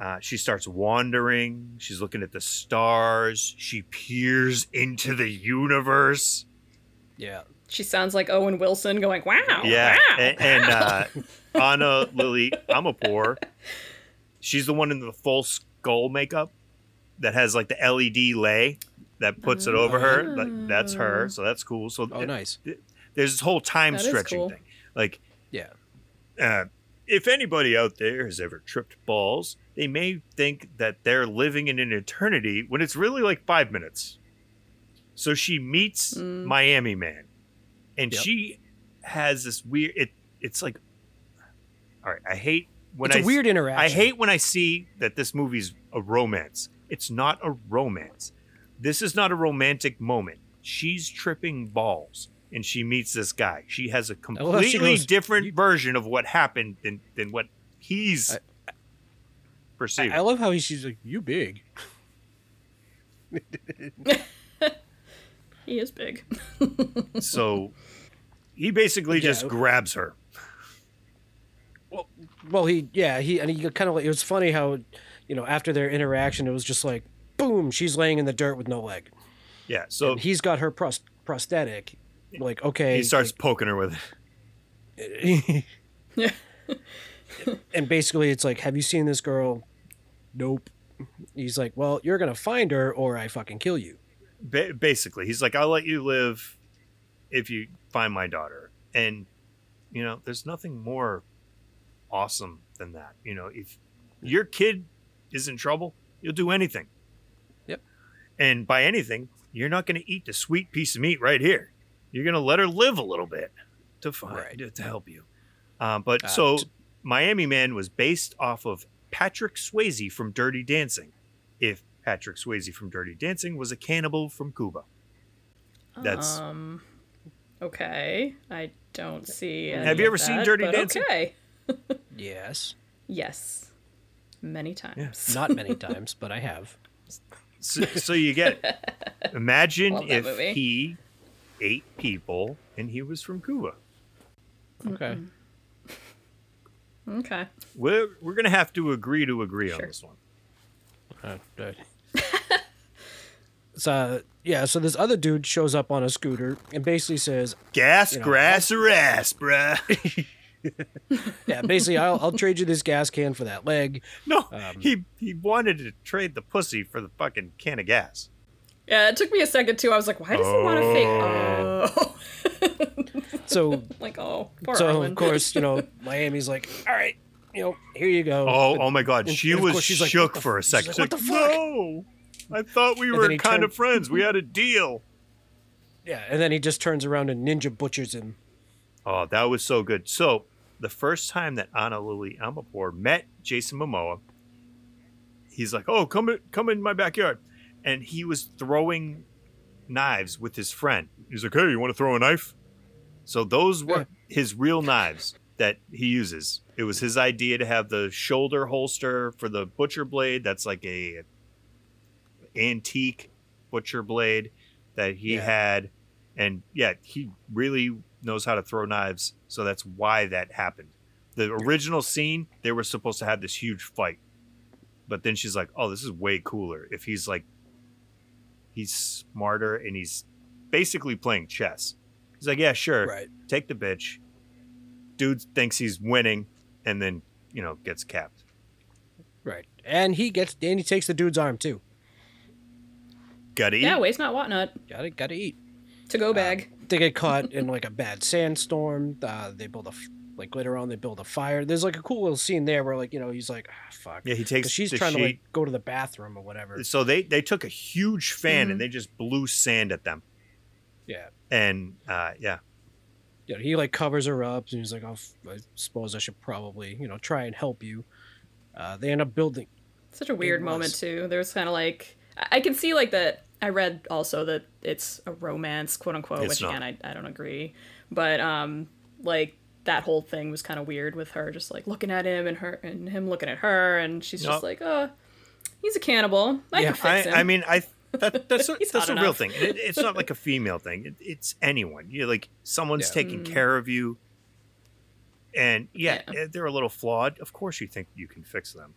Uh, she starts wandering. She's looking at the stars. She peers into the universe. Yeah. She sounds like Owen Wilson going, "Wow, yeah, wow." and, and uh, Ana Lily Amirpour, she's the one in the full skull makeup that has like the LED lay that puts it over her. Like that's her, so that's cool. So Oh, nice. there's this whole time That is stretching cool. thing. Like Yeah. uh, if anybody out there has ever tripped balls, they may think that they're living in an eternity when it's really like five minutes. So she meets Mm. Miami Man, and Yep. she has this weird. It it's like, all right. I hate when it's I a weird interaction. I hate when I see that this movie's a romance. It's not a romance. This is not a romantic moment. She's tripping balls and she meets this guy. She has a love how she completely goes, different "You-" version of what happened than, than what he's I- perceiving. I love how he, she's like, "You big." he is big. so he basically Yeah. just grabs her. Well, he yeah he and he kind of like it was funny how, you know, after their interaction, it was just like, boom, she's laying in the dirt with no leg. Yeah. So and he's got her pros- prosthetic. Like okay, he starts poking her with it. like- and basically, it's like, have you seen this girl? Nope. He's like, well, you're gonna find her, or I fucking kill you. Ba- basically, he's like, I'll let you live if you find my daughter. And, you know, there's nothing more awesome than that. You know, if your kid is in trouble, you'll do anything. Yep. And by anything, you're not going to eat the sweet piece of meat right here. You're going to let her live a little bit to find Right. to, to help you. Um, but Uh, so t- Miami Man was based off of Patrick Swayze from Dirty Dancing. If Patrick Swayze from Dirty Dancing was a cannibal from Cuba. That's Um, okay. I don't see. Have any you of ever seen Dirty Dancing? Okay. Yes, Yes. Many times. not many times, but I have. so, so you get it. Imagine if movie. he ate people and he was from Cuba. Okay. Okay. We're we're gonna have to agree to agree on this one. Uh, good. so yeah, so this other dude shows up on a scooter and basically says, Gas, You know, grass, or ass, bruh. "Yeah, basically, I'll, I'll trade you this gas can for that leg." no, Um, he he wanted to trade the pussy for the fucking can of gas. Yeah, it took me a second too. I was like, why does he want to fake? Oh. So like, oh, poor so Arlen. of course, you know, Miami's like, "All right, you know, here you go." Oh, But- oh my god, and- she and was course she's like, shook "What the for a f-" she's second. like, "What the fuck?" No, I thought we were kind turned- of friends. We had a deal. Yeah, and then he just turns around and ninja butchers him. Oh, that was so good. So the first time that Ana Lily Amirpour met Jason Momoa, he's like, "Oh, come in, come in my backyard," and he was throwing knives with his friend. He's like, "Hey, you want to throw a knife?" So those were his real knives that he uses. It was his idea to have the shoulder holster for the butcher blade. That's like a antique butcher blade that he Yeah. had, and yeah, he really knows how to throw knives. So that's why that happened. The original scene, they were supposed to have this huge fight, but then she's like, "Oh, this is way cooler if he's like, he's smarter and he's basically playing chess." He's like, "Yeah, sure, Right. take the bitch." Dude thinks he's winning, and then you know gets capped. Right. And he gets and he takes the dude's arm too. Gotta eat. Yeah, waste not, want not. Gotta gotta eat. To go bag. They get caught in like a bad sandstorm. Uh, they build a f- like later on they build a fire. There's like a cool little scene there where like you know he's like ah, fuck. Yeah, he takes she's the trying to like go to the bathroom or whatever. So they they took a huge fan Mm-hmm. and they just blew sand at them, Yeah. and uh, yeah, you know, he like covers her up and he's like, oh, f- I suppose I should probably, you know, try and help you. Uh, they end up building. Such a weird was. moment too. There was kind of like I I can see like that. I read also that it's a romance, quote unquote, It's which not. again I, I don't agree. But um, like that whole thing was kind of weird with her just like looking at him and her and him looking at her, and she's just No. like, oh, he's a cannibal. I Yeah, can fix I, him. I mean, I that, that's a, that's a hot real thing. It, it's not like a female thing. It, it's anyone. you're like someone's Yeah. taking care of you, and yeah, Yeah. eh, they're a little flawed. Of course, you think you can fix them.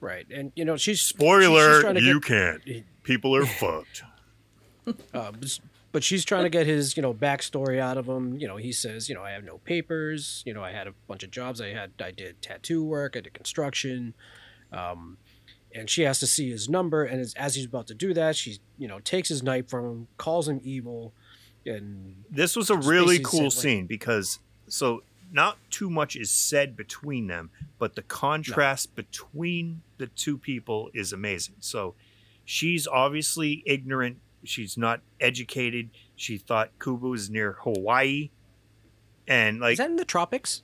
Right. And, you know, she's. she's- she's Spoiler: you get- can't. People are fucked. Uh, but- but she's trying to get his, you know, backstory out of him. You know, he says, you know, I have no papers. You know, I had a bunch of jobs. I had, I did tattoo work. I did construction. Um, and she has to see his number. And as, as he's about to do that, she, you know, takes his knife from him, calls him evil, and This was a really cool said, like- scene because so not too much is said between them, but the contrast between the two people is amazing. So she's obviously ignorant. She's not educated. She thought Cuba was near Hawaii, and like is that in the tropics?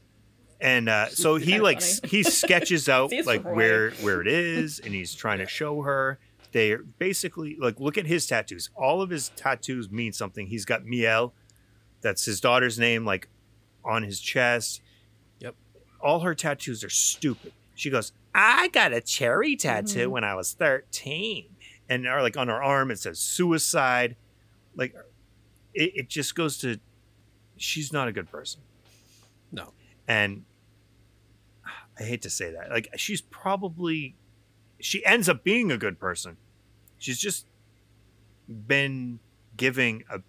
and uh, so he like funny. s- he sketches out like Hawaii. where where it is, and he's trying to show her. They're basically like look at his tattoos. All of his tattoos mean something. He's got Miel, that's his daughter's name, like on his chest. Yep. All her tattoos are stupid. She goes, "I got a cherry tattoo Mhm. when I was 13. And or like on her arm it says suicide. Like it, it just goes to she's not a good person No. and I hate to say that. Like she's probably she ends up being a good person. She's just been giving a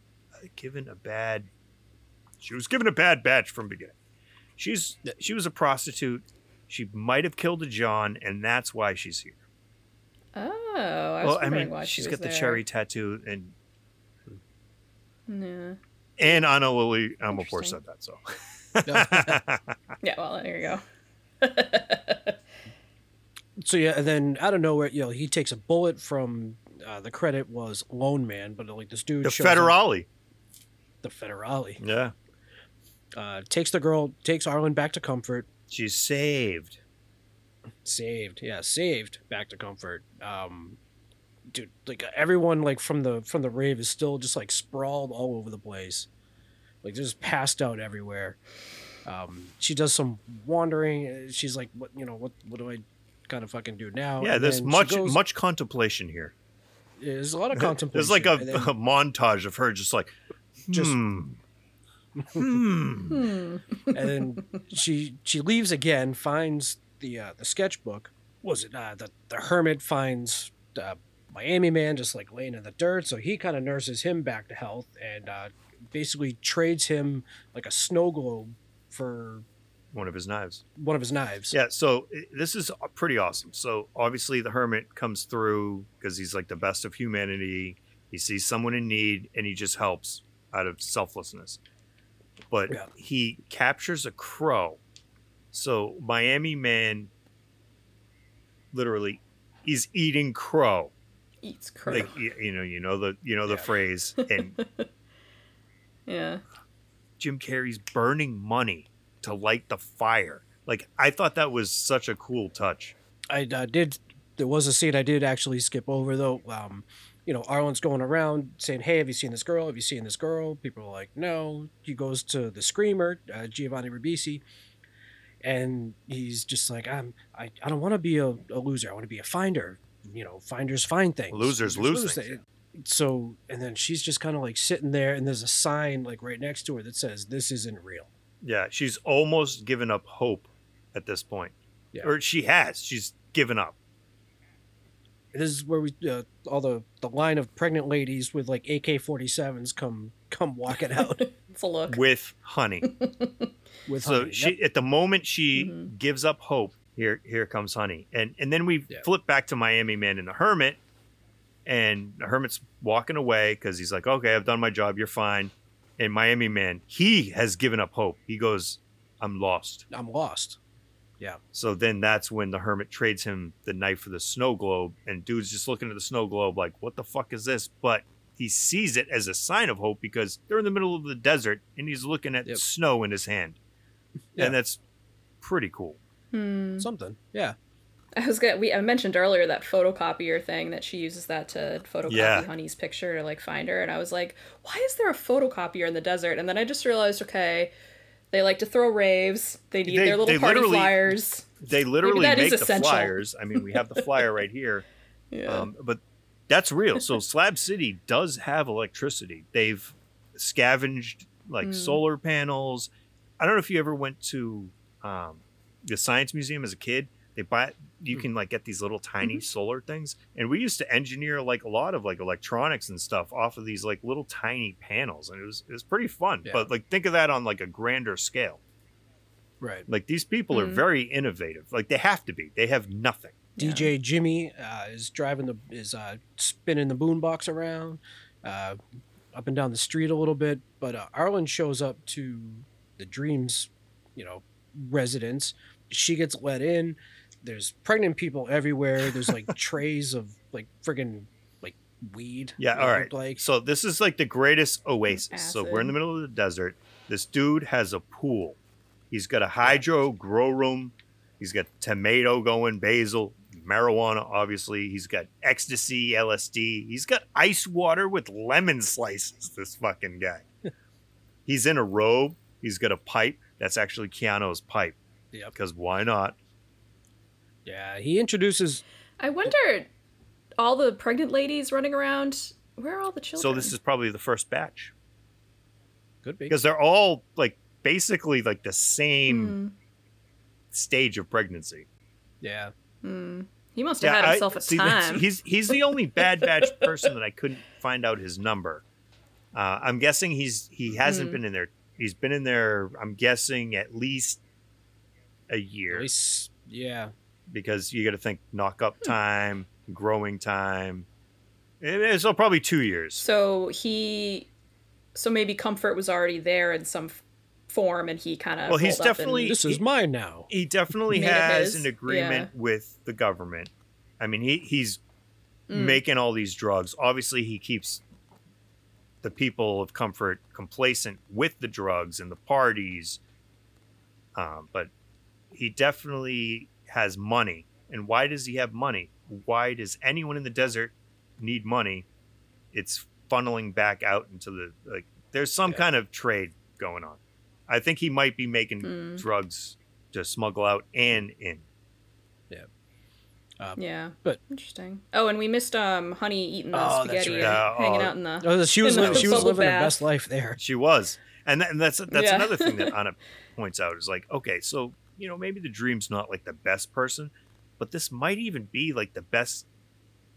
given a bad she was given a bad batch from beginning. She's she was a prostitute. She might have killed a John, and that's why she's here. Oh, I was well, I mean, why she she's was got the cherry tattoo, and Yeah. and Ana Lily Amirpour said that. So Yeah. Well, there you go. So yeah, and then out of nowhere, you know, he takes a bullet from uh, the credit was Lone Man, but like this dude, the shows up- Federale. the Federale, Yeah, uh, takes the girl, takes Arlen back to comfort, she's saved. Saved, yeah, saved back to comfort. Um, dude, like everyone, like from the from the rave is still just like sprawled all over the place, like they're just passed out everywhere. Um, she does some wandering. She's like, what, you know, what, what do I kind of fucking do now? Yeah, And there's much goes- much contemplation here. There's a lot of contemplation. There's like a, then- a montage of her just like Just- hmm. hmm. Hmm. and then she she leaves again, finds the uh, the sketchbook. Was it uh, the the hermit finds uh, Miami man just like laying in the dirt, so he kind of nurses him back to health and uh, basically trades him like a snow globe for One of his knives. one of his knives. Yeah, so this is pretty awesome. So obviously the hermit comes through because he's like the best of humanity. He sees someone in need and he just helps out of selflessness. But Yeah. he captures a crow. So Miami man literally is eating crow. Eats crow. Like you, you know, you know the you know the Yeah. phrase and yeah. Jim Carrey's burning money to light the fire. Like I thought that was such a cool touch. I uh, did. There was a scene I did actually skip over though. Um, you know, Arlen's going around saying, "Hey, have you seen this girl? Have you seen this girl?" People are like, "No." He goes to the screamer, uh, Giovanni Ribisi, and he's just like, "I'm. I, I don't want to be a, a loser. I want to be a finder. You know, finders find things. Losers lose things. So, and then she's just kind of like sitting there, and there's a sign like right next to her that says, "This isn't real." Yeah, she's almost given up hope at this point. Yeah. Or she has. She's given up. this is where we uh, all the the line of pregnant ladies with like AK-47s come come walking out It's a look. with honey. with so honey. she Yep. at the moment she Mhm. gives up hope, here here comes honey. And and then we Yeah. flip back to Miami Man and the hermit and the hermit's walking away cuz he's like, "Okay, I've done my job. You're fine." And Miami Man, he has given up hope. He goes, "I'm lost." I'm lost. Yeah. So then that's when the hermit trades him the knife for the snow globe, and dude's just looking at the snow globe like, "What the fuck is this?" But he sees it as a sign of hope because they're in the middle of the desert and he's looking at Yep. snow in his hand, Yeah. and that's pretty cool. Something. Yeah. I was gonna, we I mentioned earlier that photocopier thing that she uses that to photocopy Yeah. Honey's picture to like find her, and I was like, why is there a photocopier in the desert? And then I just realized, okay, they like to throw raves. They need They- their little party flyers. They literally that is make the essential. flyers. I mean, we have the flyer right here. Yeah. Um, but that's real. So Slab City does have electricity. They've scavenged like hmm. solar panels. I don't know if you ever went to um, the science museum as a kid. They buy you hmm. can like get these little tiny mm-hmm. solar things, and we used to engineer like a lot of like electronics and stuff off of these like little tiny panels, and it was it was pretty fun. Yeah. But like think of that on like a grander scale. Right. Like these people are hmm. very innovative. Like they have to be. They have nothing. DJ Jimmy uh, is driving the is uh, spinning the boombox around, uh, up and down the street a little bit. But uh, Arlen shows up to the Dreams, you know, residence. She gets let in. There's pregnant people everywhere. There's like trays of like friggin' like weed. Yeah, all right. Like So this is like the greatest oasis. So we're in the middle of the desert. This dude has a pool. He's got a hydro grow room. He's got tomato going, basil, marijuana, obviously. He's got ecstasy, LSD. He's got ice water with lemon slices. This fucking guy. He's in a robe. He's got a pipe. That's actually Keanu's pipe. Yep. Because why not? yeah, he introduces. I wonder, all the pregnant ladies running around. Where are all the children? So this is probably the first batch. Could be. Because they're all like basically like the same Hmm. stage of pregnancy. Yeah. He must have had I- himself a see, time. He's he's the only Bad Batch person that I couldn't find out his number. Uh, I'm guessing he's he hasn't Hmm. been in there. He's been in there. I'm guessing at least a At year least, yeah. because you got to think knock Hmm. up time, growing time. It's So probably two years. So he, so maybe Comfort was already there in some f- form, and he kind of. Well, he's definitely- This is he- mine now. He definitely has his, an agreement with the government. I mean, he he's making all these drugs. Obviously, he keeps the people of comfort complacent with the drugs and the parties. Um, but he definitely has money. And why does he have money? Why does anyone in the desert need money? It's funneling back out into the like. There's some kind of trade going on. I think he might be making drugs to smuggle out and in. Yeah. Yeah. But- interesting. Oh, and we missed um Honey eating the Oh, that's spaghetti right. and Yeah, hanging oh. out in the. Oh, she was in the li- she was bubble living her best life there. She was, and, that, and that's that's Yeah. another thing that Ana points out is like, okay, so you know maybe the dream's not like the best person, but this might even be like the best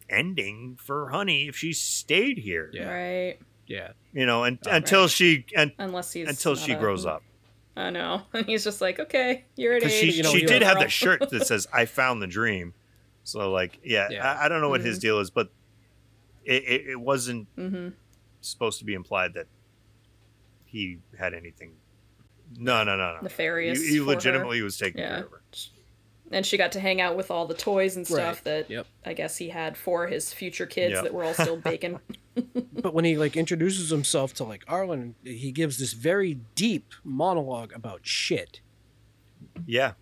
ending for Honey if she stayed here. Yeah. Right. Yeah. You know, and until she and Unless he's until not she a- grows up, I know. And he's just like, okay, you're at age. she you know, she he did was- have the shirt that says "I found the dream," so like yeah, Yeah. I, I don't know what Mm-hmm. his deal is, but it it, it wasn't Mhm. supposed to be implied that he had anything. No, no, no, no. Nefarious He, he for her. legitimately was taking Yeah. care of her. And she got to hang out with all the toys and stuff Right. that Yep. I guess he had for his future kids Yep. that were all still baking. But when he like introduces himself to like Arlen, he gives this very deep monologue about shit. Yeah.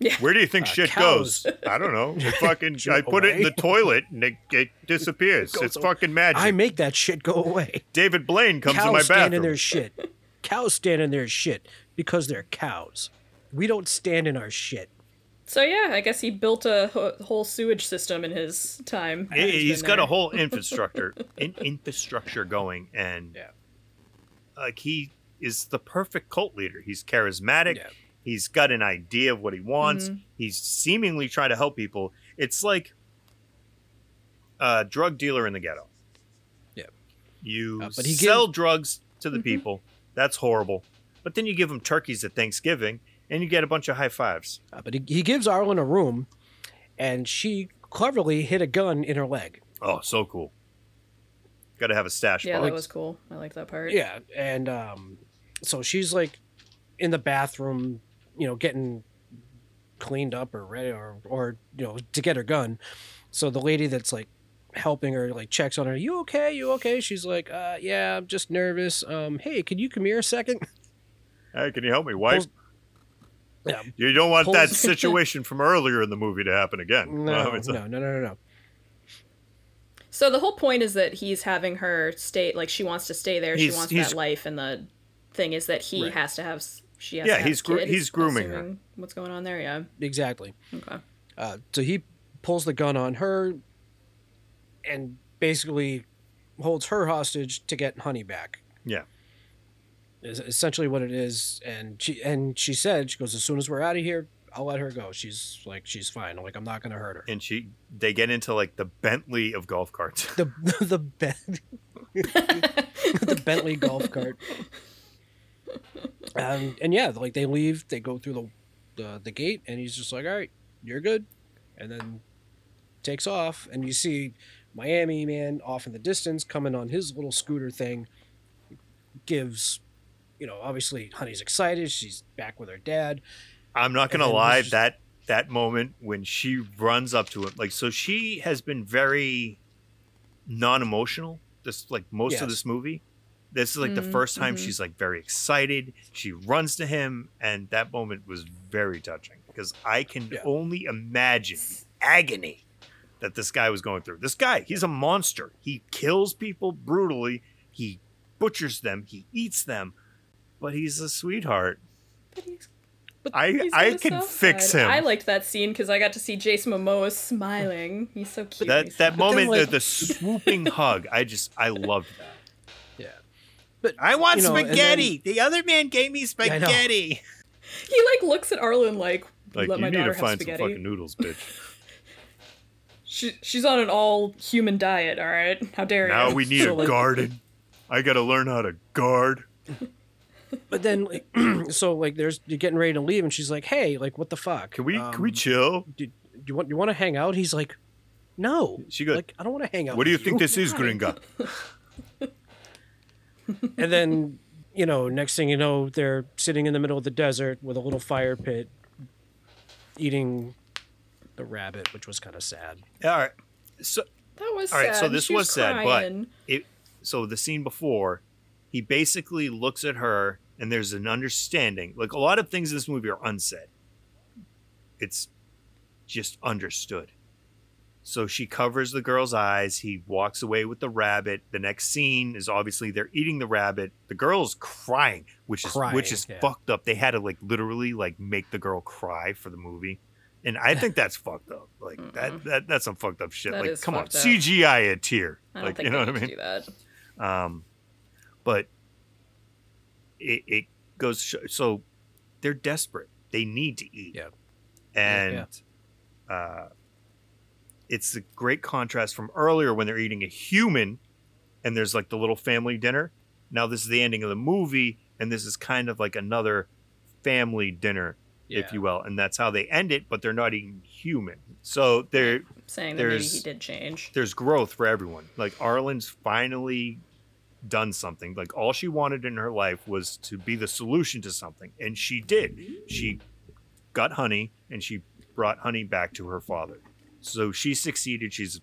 Yeah. Where do you think Uh, shit cows. goes? I don't know. It fucking, Shit I put it in the toilet and it, it disappears. Goes it's away. fucking magic. I make that shit go away. David Blaine comes cows in my stand in bathroom. their shit. Cows stand in their shit because they're cows. We don't stand in our shit. So yeah, I guess he built a ho- whole sewage system in his time. that He- He's been got a whole infrastructure, in, infrastructure going, and Yeah. like he is the perfect cult leader. He's charismatic. Yeah. He's got an idea of what he wants. Mm-hmm. He's seemingly trying to help people. It's like a drug dealer in the ghetto. Yeah. You Uh, but he sell gives- drugs to the Mm-hmm. people. That's horrible. But then you give them turkeys at Thanksgiving, and you get a bunch of high fives. Uh, but he, he gives Arlen a room, and she cleverly hid a gun in her leg. Oh, so cool. Got to have a stash. Yeah, box. that was cool. I like that part. Yeah, and um, so she's like in the bathroom, you know, getting cleaned up or ready, or or you know, to get her gun. So the lady that's like helping her, like checks on her. You okay? You okay? She's like, uh, yeah, I'm just nervous. Um, hey, can you come here a second? Hey, can you help me, wife? Yeah. You don't want that situation from earlier in the movie to happen again. No, Um, it's a- no, no, no, no, no. So the whole point is that he's having her stay, like she wants to stay there. He's- she wants he's- that life, and the thing is that he Right. has to have. She has Yeah, to he's gro- kids, he's grooming her. What's going on there? Yeah. Exactly. Okay. Uh, so he pulls the gun on her and basically holds her hostage to get Honey back. yeah. Is essentially what it is. And she and she said she goes as soon as we're out of here, I'll let her go. She's like she's fine. Like I'm not gonna hurt her. And she, they get into like the Bentley of golf carts. The the Ben- the Bentley golf cart. Um, and yeah, like they leave, they go through the, the the gate, and he's just like, "All right, you're good," and then takes off, and you see Miami man off in the distance coming on his little scooter thing. Gives, you know, obviously Honey's excited. She's back with her dad. I'm not gonna lie, just- that that moment when she runs up to him, like so she has been very non-emotional. This like most Yes. of this movie. This is like the mm-hmm, first time mm-hmm. she's like very excited. She runs to him, and that moment was very touching because I can Yeah. only imagine the agony that this guy was going through. This guy, he's a monster. He kills people brutally. He butchers them. He eats them, but he's a sweetheart. But he's, I he's I can south fix side. him. I liked that scene because I got to see Jason Momoa smiling. He's so cute. that that moment, like- the, the swooping hug. I just I loved that. Yeah, but I want you know, and spaghetti. the other man gave me I know. spaghetti. He like looks at Arlen like, Like let you my need daughter to have find some spaghetti. fucking noodles, bitch. She, she's on an all human diet. All right, how dare now you? we need So, a like- garden. I got to learn how to guard. But then like, so like there's you're getting ready to leave, and she's like, "Hey, like what the fuck? Can we can we Um, chill? do, do you want you want to hang out?" He's like, "No." She goes, like, "I don't want to hang out." What do you with think this is, Gringa? And then you know, next thing you know, they're sitting in the middle of the desert with a little fire pit, eating the rabbit, which was kind of sad. All right. So that was all right. So this She was sad, but it. So the scene before, he basically looks at her, and there's an understanding. Like a lot of things in this movie are unsaid. It's just understood. So she covers the girl's eyes. He walks away with the rabbit. The next scene is obviously they're eating the rabbit. The girl's crying, which is which is yeah. fucked up. They had to like literally like make the girl cry for the movie. And I think that's fucked up. Like that, that that's some fucked up shit. That like is come on, up. CGI a tear. I don't Like think you know they what I mean? do that. Um, but it, it goes sh- so they're desperate. They need to eat. Yeah. And uh, it's a great contrast from earlier when they're eating a human and there's like the little family dinner. Now this is the ending of the movie, and this is kind of like another family dinner, if you will. And that's how they end it, but they're not eating human. So they're Saying that maybe he did change. there's growth for everyone. Like Arlen's finally done something. Like all she wanted in her life was to be the solution to something, and she did. She got honey, and she brought honey back to her father. So she succeeded. She's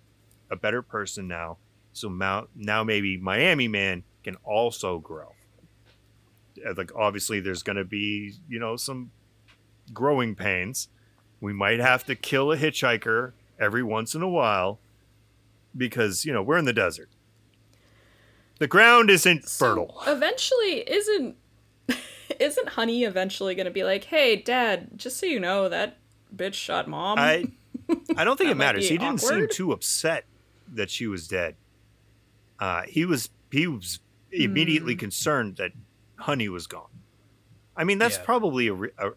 a better person now. So now, now maybe Miami Man can also grow. Uh, Like obviously, there's going to be you know some growing pains. We might have to kill a hitchhiker every once in a while because you know we're in the desert. The ground isn't So, fertile. Eventually, isn't isn't Honey eventually going to be like, "Hey, Dad, just so you know, that bitch shot Mom." I I don't think it matters. be He didn't seem too upset that she was dead. Uh, he was he was immediately Hmm. concerned that Honey was gone. I mean, that's Yeah. probably a, a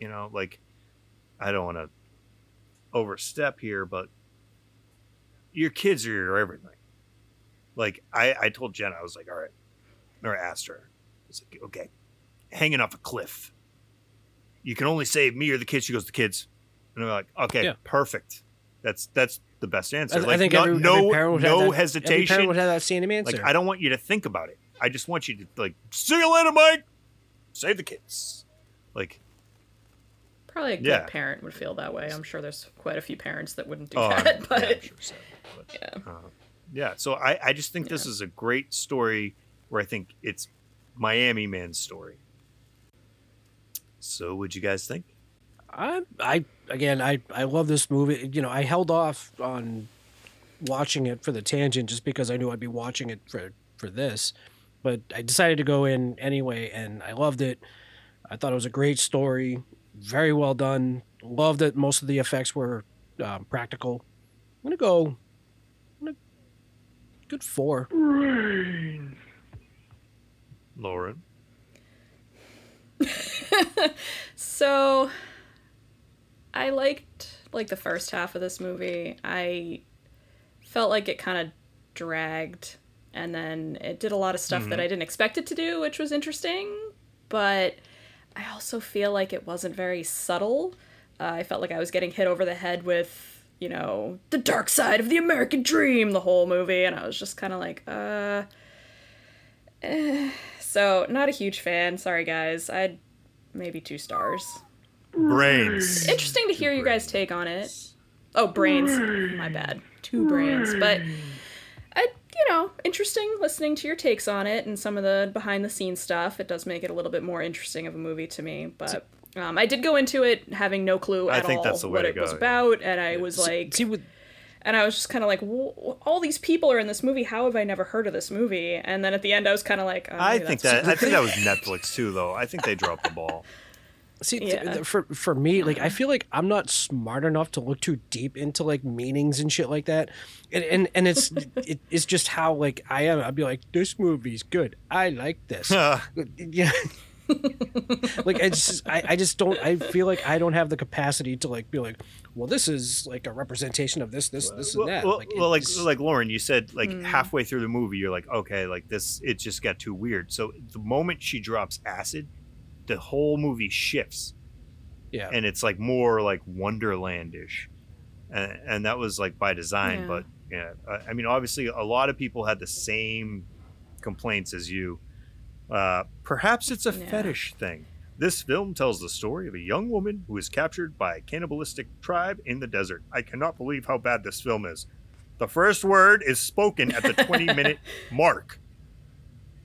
you know like I don't want to overstep here, but your kids are your everything. Like I, I told Jen, I was like, all right, or I asked her, I was like, okay, hanging off a cliff. You can only save me or the kids. She goes, the kids. And I'm like, okay, Yeah. perfect. That's that's the best answer. I, like, I think not- every, no every parent would have no that, hesitation. parent would have that same answer. Like I don't want you to think about it. I just want you to like see you later, Mike. Save the kids. Like Probably a good Yeah. parent would feel that way. I'm sure there's quite a few parents that wouldn't do oh, that, yeah, but I'm sure so. But, Yeah. uh, yeah. So I, I just think this is a great story where I think it's Miami Man's story. So, what'd you guys think? I, I again, I, I love this movie. You know, I held off on watching it for the tangent just because I knew I'd be watching it for for this, but I decided to go in anyway, and I loved it. I thought it was a great story, very well done. Love that most of the effects were um, practical. I'm gonna go. I'm gonna, good four. Lauren? So I liked like the first half of this movie. I felt like it kind of dragged and then it did a lot of stuff that I didn't expect it to do, which was interesting, but I also feel like it wasn't very subtle. Uh, I felt like I was getting hit over the head with, you know, the dark side of the American dream the whole movie and I was just kind of like, uh eh. so not a huge fan. Sorry guys. I'd maybe 2 stars Brains. interesting to hear you guys take on it. Oh, brains. My bad. Two brains. But I, you know, interesting listening to your takes on it and some of the behind the scenes stuff. It does make it a little bit more interesting of a movie to me. But um, I did go into it having no clue I at think all that's the way what to it go, was yeah. about, and I was like, See, with and I was just kind of like, "Wh- all these people are in this movie. How have I never heard of this movie? And then at the end, I was kind of like, oh, I think that I think that was Netflix too, though. I think they dropped the ball. See, th- th- for for me, like I feel like I'm not smart enough to look too deep into like meanings and shit like that, and and, and it's it, it's just how like I am. I'd be like, this movie's good. I like this. yeah. Like I just I, I just don't I feel like I don't have the capacity to like be like well this is like a representation of this this this well, and that well, like, well, like like Lauren, you said like mm. halfway through the movie, you're like, okay, like this, it just got too weird. So the moment she drops acid, the whole movie shifts, yeah and it's like more like Wonderlandish, and, and that was like by design. Yeah. But yeah, I- I mean, obviously, a lot of people had the same complaints as you. Uh, perhaps it's a Yeah. fetish thing. This film tells the story of a young woman who is captured by a cannibalistic tribe in the desert. I cannot believe how bad this film is. The first word is spoken at the 20 minute mark.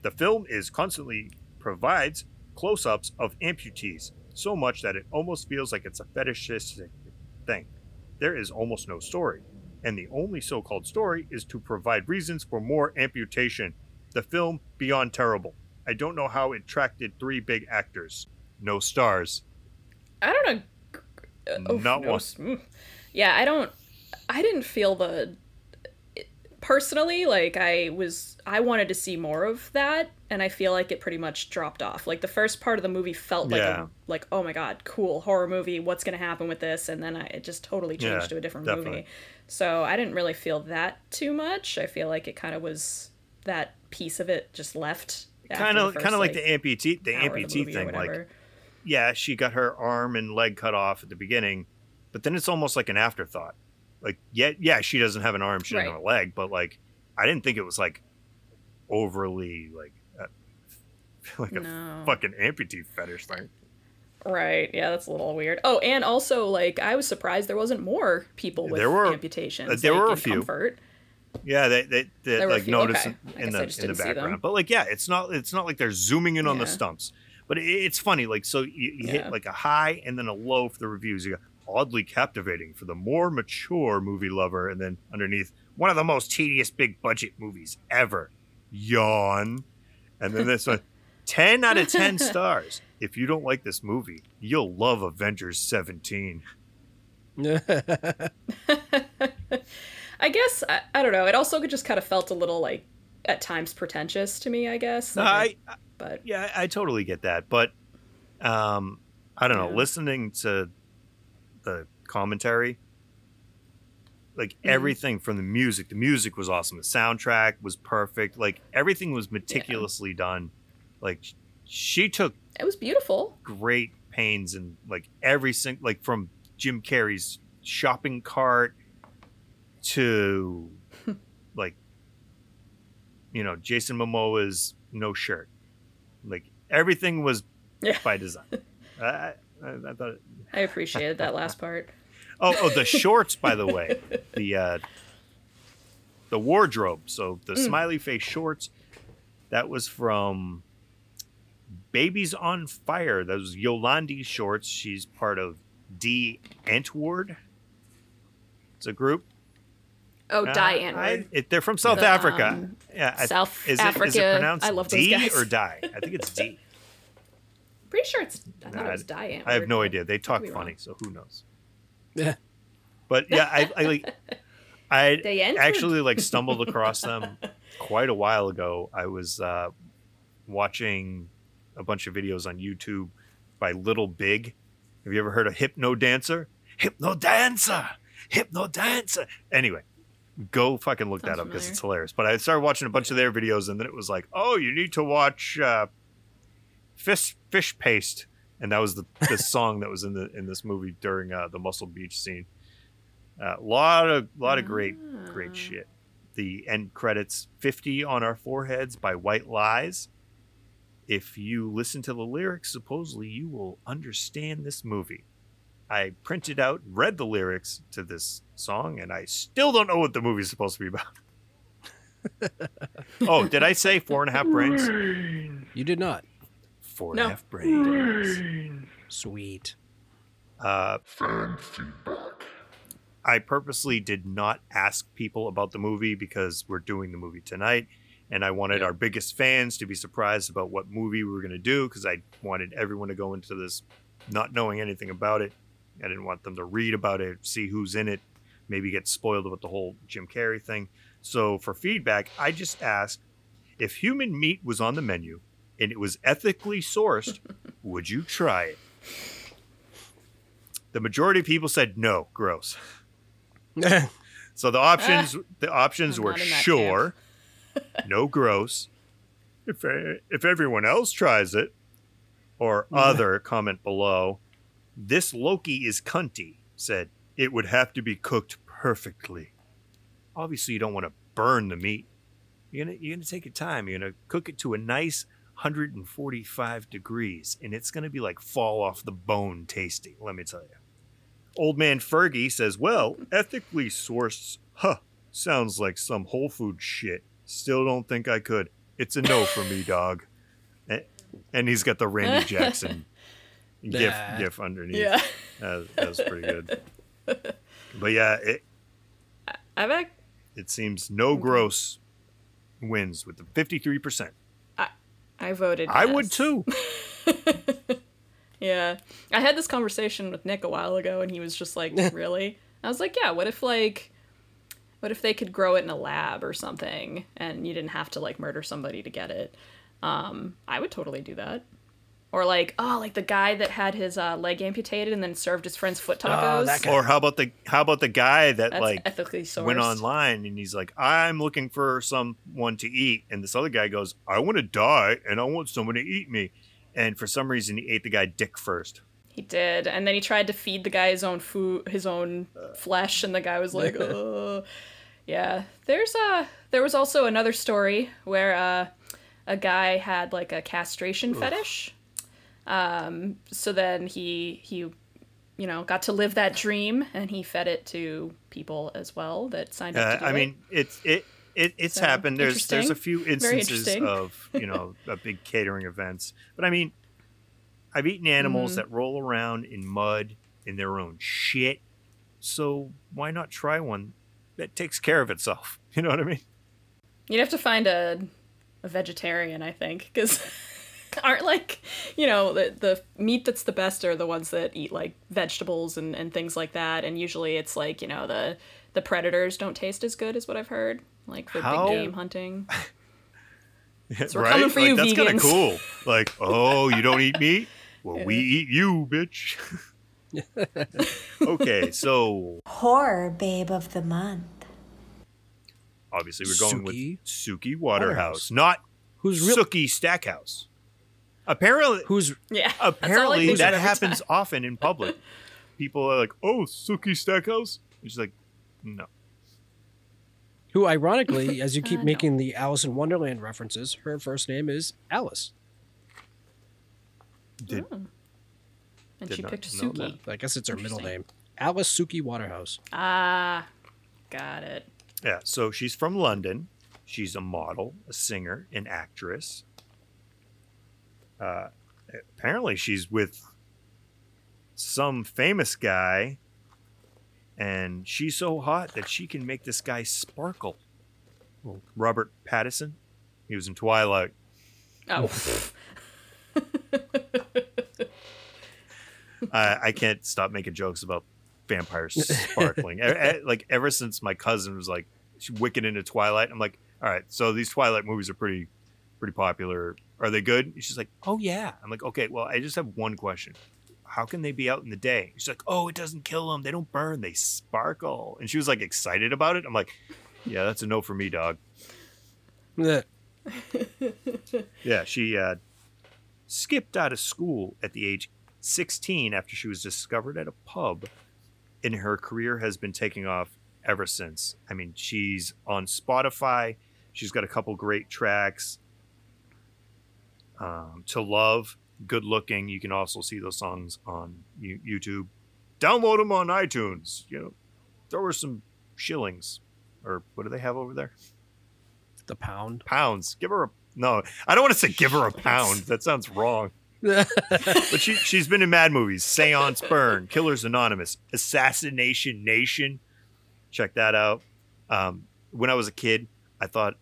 The film is constantly provides close ups of amputees, so much that it almost feels like it's a fetishistic thing. There is almost no story, and the only so called story is to provide reasons for more amputation. The film, beyond terrible. I don't know how it attracted three big actors. No stars. I don't know. Uh, Not no one. mm. Yeah, I don't. I didn't feel the. Personally, like I was, I wanted to see more of that, and I feel like it pretty much dropped off. Like the first part of the movie felt like, Yeah. a, like oh my god, cool horror movie. What's gonna happen with this? And then I, it just totally changed Yeah, to a different definitely. movie. So I didn't really feel that too much. I feel like it kind of was that piece of it just left. Kind of, kind of like, the amputee, the of the amputee thing. Like, yeah, she got her arm and leg cut off at the beginning, but then it's almost like an afterthought. Like, yeah, yeah, she doesn't have an arm, she doesn't have a leg, but like, I didn't think it was like overly like uh, like a No. fucking amputee fetish thing. Right. Yeah, that's a little weird. Oh, and also like I was surprised there wasn't more people with There were- amputations. uh, there like, were a few. Comfort. Yeah, they they, they There like notice okay. I in the in the didn't see them. background, but like, yeah, it's not it's not like they're zooming in on the stumps. But it, it's funny, like, so you, you Yeah. hit like a high and then a low for the reviews. You go oddly captivating for the more mature movie lover, and then underneath one of the most tedious big budget movies ever. Yawn, and then this one. 10 out of 10 stars. If you don't like this movie, you'll love Avengers 17. I guess I, I don't know. It also just kind of felt a little like at times pretentious to me. I guess. Like, I, but yeah, I totally get that, but um, I don't know. Yeah. Listening to the commentary, like Mm-hmm. everything from the music, the music was awesome. The soundtrack was perfect. Like everything was meticulously done. Like she took it was beautiful. great pains and like every single like from Jim Carrey's shopping cart to like you know Jason Momoa's no shirt. Like everything was Yeah. by design. I, I, I thought. I appreciated that last part. Oh, oh, the shorts, by the way. The uh, the wardrobe. So the smiley face shorts, that was from Babies on Fire. That was Yolandi shorts. She's part of D Antwoord. It's a group. Oh, Uh, Die I- Antwoord. it- they're from South The, Africa. um, yeah, I- South is It, is Africa. it pronounced I love those D guys. or Die? I think it's D. Pretty sure it's. I thought Nah, it was Die Antwoord. I have no idea. They talk be wrong. funny, so who knows? Yeah. But yeah, I, I like I They actually like stumbled across them quite a while ago. I was uh, watching a bunch of videos on YouTube by Little Big. Have you ever heard of Hypno Dancer? Hypno Dancer, Hypno Dancer. Anyway, go fucking look that Sounds up because it's hilarious. But I started watching a bunch of their videos, and then it was like, oh, you need to watch uh, Fish Fish Paste, and that was the, the song that was in the in this movie during uh, the Muscle Beach scene. A lot of lot of great great Ah. shit. The end credits 50 on our foreheads by White Lies. If you listen to the lyrics, supposedly you will understand this movie. I printed out, read the lyrics to this song, and I still don't know what the movie's supposed to be about. oh, did I say four and a half brains? You did not. Four and a No. half brains. Sweet. Uh, Fan feedback. I purposely did not ask people about the movie because we're doing the movie tonight. And I wanted Yeah. our biggest fans to be surprised about what movie we were going to do because I wanted everyone to go into this not knowing anything about it. I didn't want them to read about it, see who's in it, maybe get spoiled about the whole Jim Carrey thing. So for feedback, I just asked if human meat was on the menu and it was ethically sourced, would you try it? The majority of people said no, gross. So the options the options I'm were not in that sure, no gross. If if everyone else tries it, or other comment below, this Loki is cunty. Said it would have to be cooked perfectly. Obviously, you don't want to burn the meat. You're gonna you're gonna take your time. You're gonna cook it to a nice 145 degrees, and it's gonna be like fall off the bone tasty. Let me tell you. Old man Fergie says, Well, ethically sourced, huh, sounds like some Whole Food shit. Still don't think I could. It's a no for me, dog. And he's got the Randy Jackson gif, Nah. gif underneath. Yeah. That, that was pretty good. But yeah, it, I've ac- it seems no gross wins with the 53%. I voted. I would too. Yeah. I had this conversation with Nick a while ago and he was just like, "Really?" I was like, "Yeah, what if like what if they could grow it in a lab or something and you didn't have to like murder somebody to get it?" Um, I would totally do that. Or like, oh, like the guy that had his uh, leg amputated and then served his friends foot tacos. that guy. Or how about the how about the guy that That's like ethically sourced. went online and he's like, I'm looking for someone to eat. And this other guy goes, I want to die and I want someone to eat me. And for some reason, he ate the guy dick first. He did, and then he tried to feed the guy his own food, his own flesh, and the guy was like, "Oh, yeah." There's a there was also another story where uh, a guy had like a castration fetish. Um, so then he he, you know, got to live that dream, and he fed it to people as well that signed up Uh, to do I it. mean, it's it. It, it's So, happened. There's there's a few instances of you know big catering events, but I mean, I've eaten animals Mm-hmm. that roll around in mud in their own shit. So why not try one that takes care of itself? You know what I mean? You'd have to find a, a vegetarian, I think, because aren't like you know the the meat that's the best are the ones that eat like vegetables and, and things like that, and usually it's like you know the the predators don't taste as good as what I've heard, like for How- big game hunting. So we're coming for you, That's kind of cool. Like, oh, you don't eat meat? Well, we eat you, bitch. okay, so Horror Babe of the Month. obviously we're going Suki with Suki Waterhouse, Waterhouse. not Who's real? Sookie Stackhouse. Apparently, Who's Yeah, that's all I apparently think that happens time. often in public. People are like, "Oh, Sookie Stackhouse." It's like, no. who? Ironically, as you keep I know. making the Alice in Wonderland references, her first name is Alice. Did, and did she picked Suki. I guess it's her middle name. Alice Suki Waterhouse. Ah, got it. Yeah, so she's from London. She's a model, a singer, an actress. Uh, apparently, she's with some famous guy, and she's so hot that she can make this guy sparkle. Robert Pattinson, he was in Twilight. Oh, I, I can't stop making jokes about vampires sparkling. E- e- like ever since my cousin was like wicked into Twilight, I'm like, all right, so these Twilight movies are pretty, pretty popular. Are they good? And she's like, oh yeah. I'm like, okay, well, I just have one question. How can they be out in the day? She's like, oh, it doesn't kill them. They don't burn. They sparkle. And she was like excited about it. I'm like, yeah, that's a no for me, dog. Yeah. Yeah, she uh, skipped out of school at the age 16 after she was discovered at a pub, and her career has been taking off ever since. I mean, she's on Spotify. She's got a couple great tracks. Um, to love, good looking. You can also see those songs on You- YouTube. Download them on iTunes. You know, throw her some shillings, or what do they have over there? The pound. Pounds. Give her a no. I don't want to say give her a pound. That sounds wrong. But she she's been in mad movies, Seance Burn, Killers Anonymous, Assassination Nation. Check that out. Um, when I was a kid, I thought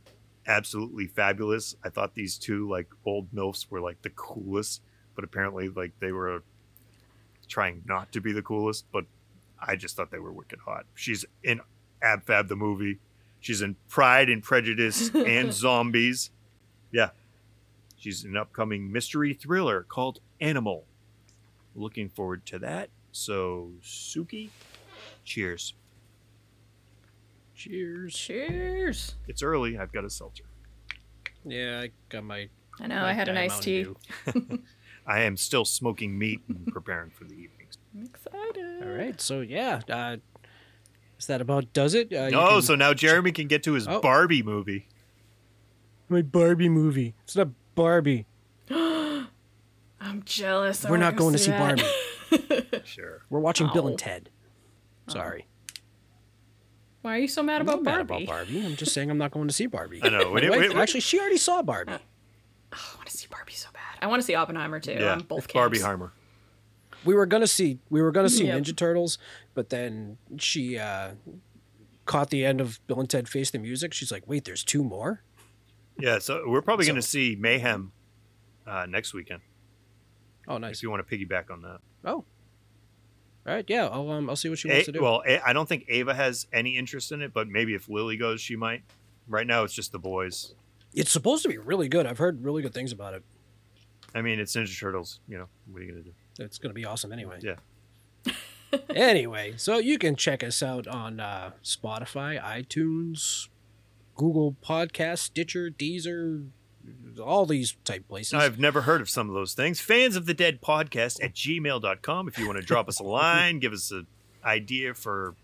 absolutely fabulous. I thought these two like old milfs were like the coolest, but apparently like they were uh, trying not to be the coolest. But I just thought they were wicked hot. She's in Ab Fab the movie. She's in Pride and Prejudice and Zombies. Yeah, She's in an upcoming mystery thriller called Animal. Looking forward to that. So, Suki, cheers. Cheers. cheers. It's early. I've got a seltzer. Yeah, I got my. I know. I had a Diet nice tea. I am still smoking meat and preparing for the evenings. I'm excited. All right, so yeah, uh, is that about does it? Uh, you Oh, can- so now Jeremy can get to his Oh. Barbie movie. my Barbie movie. It's not Barbie. I'm jealous. We're wanna not go going to see that. Barbie. Sure. We're watching Bill and. Ted. Sorry. Why are you so mad I'm about not mad Barbie? about Barbie. I'm just saying I'm not going to see Barbie. I know. My When it- wife- when it- actually, she already saw Barbie. I want to see Barbie so bad. I want to see Oppenheimer too. Yeah, both it's Barbie camps. Harmer. We were gonna see we were gonna see Yep. Ninja Turtles, but then she uh, caught the end of Bill and Ted Face the Music. She's like, "Wait, there's two more." Yeah, so we're probably going to see Mayhem uh, next weekend Oh, if nice. you want to piggyback on that. Oh, all right. Yeah, I'll um, I'll see what she A- wants to do. well, A- I don't think Ava has any interest in it, but maybe if Lily goes, she might. Right now, it's just the boys. it's supposed to be really good. I've heard really good things about it. I mean, it's Ninja Turtles. You know, what are you going to do? It's gonna be awesome anyway. Yeah. anyway, so you can check us out on uh, Spotify, iTunes, Google Podcast, Stitcher, Deezer, all these type places. I've never heard of some of those things. Fans of the Dead podcast at gmail.com. If you want to drop us a line, give us an idea for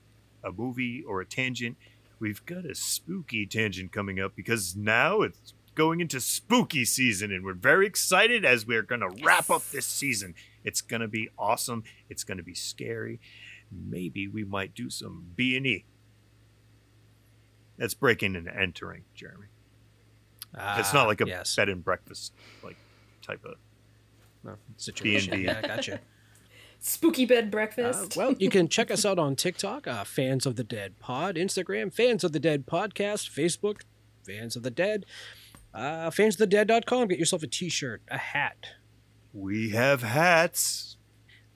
a movie or a tangent. We've got a spooky tangent coming up because now it's going into spooky season and we're very excited as we're going to wrap up this season. It's going to be awesome. It's going to be scary. Maybe we might do some B&E. That's breaking and entering, Jeremy. It's not Ah, like a yes. bed and breakfast like type of No, situation. B&B. Yeah, gotcha. Spooky bed Uh, breakfast. well, you can check us out on TikTok, uh, Fans of the Dead Pod, Instagram, Fans of the Dead Podcast, Facebook, Fans of the Dead, uh, fansofthedead.com. Get yourself a t shirt, a hat. We have hats.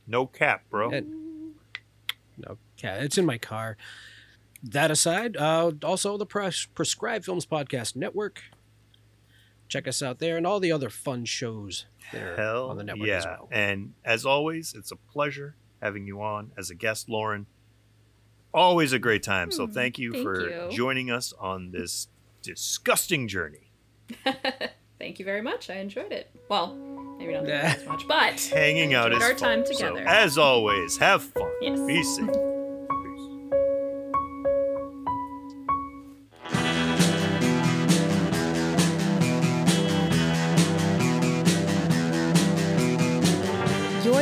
No cap, bro. And- No, yeah, it's in my car. That aside, uh, also the Pres- Prescribed Films Podcast Network. Check us out there and all the other fun shows there Hell on the network yeah. as well. And as always, it's a pleasure having you on as a guest, Lauren. Always a great time. so hmm, thank you thank for you. joining us on this disgusting journey. Thank you very much. I enjoyed it. Well, maybe not Nah. as much, but Hanging out is our time fun. So, together. as always, have fun. Yes. Be safe.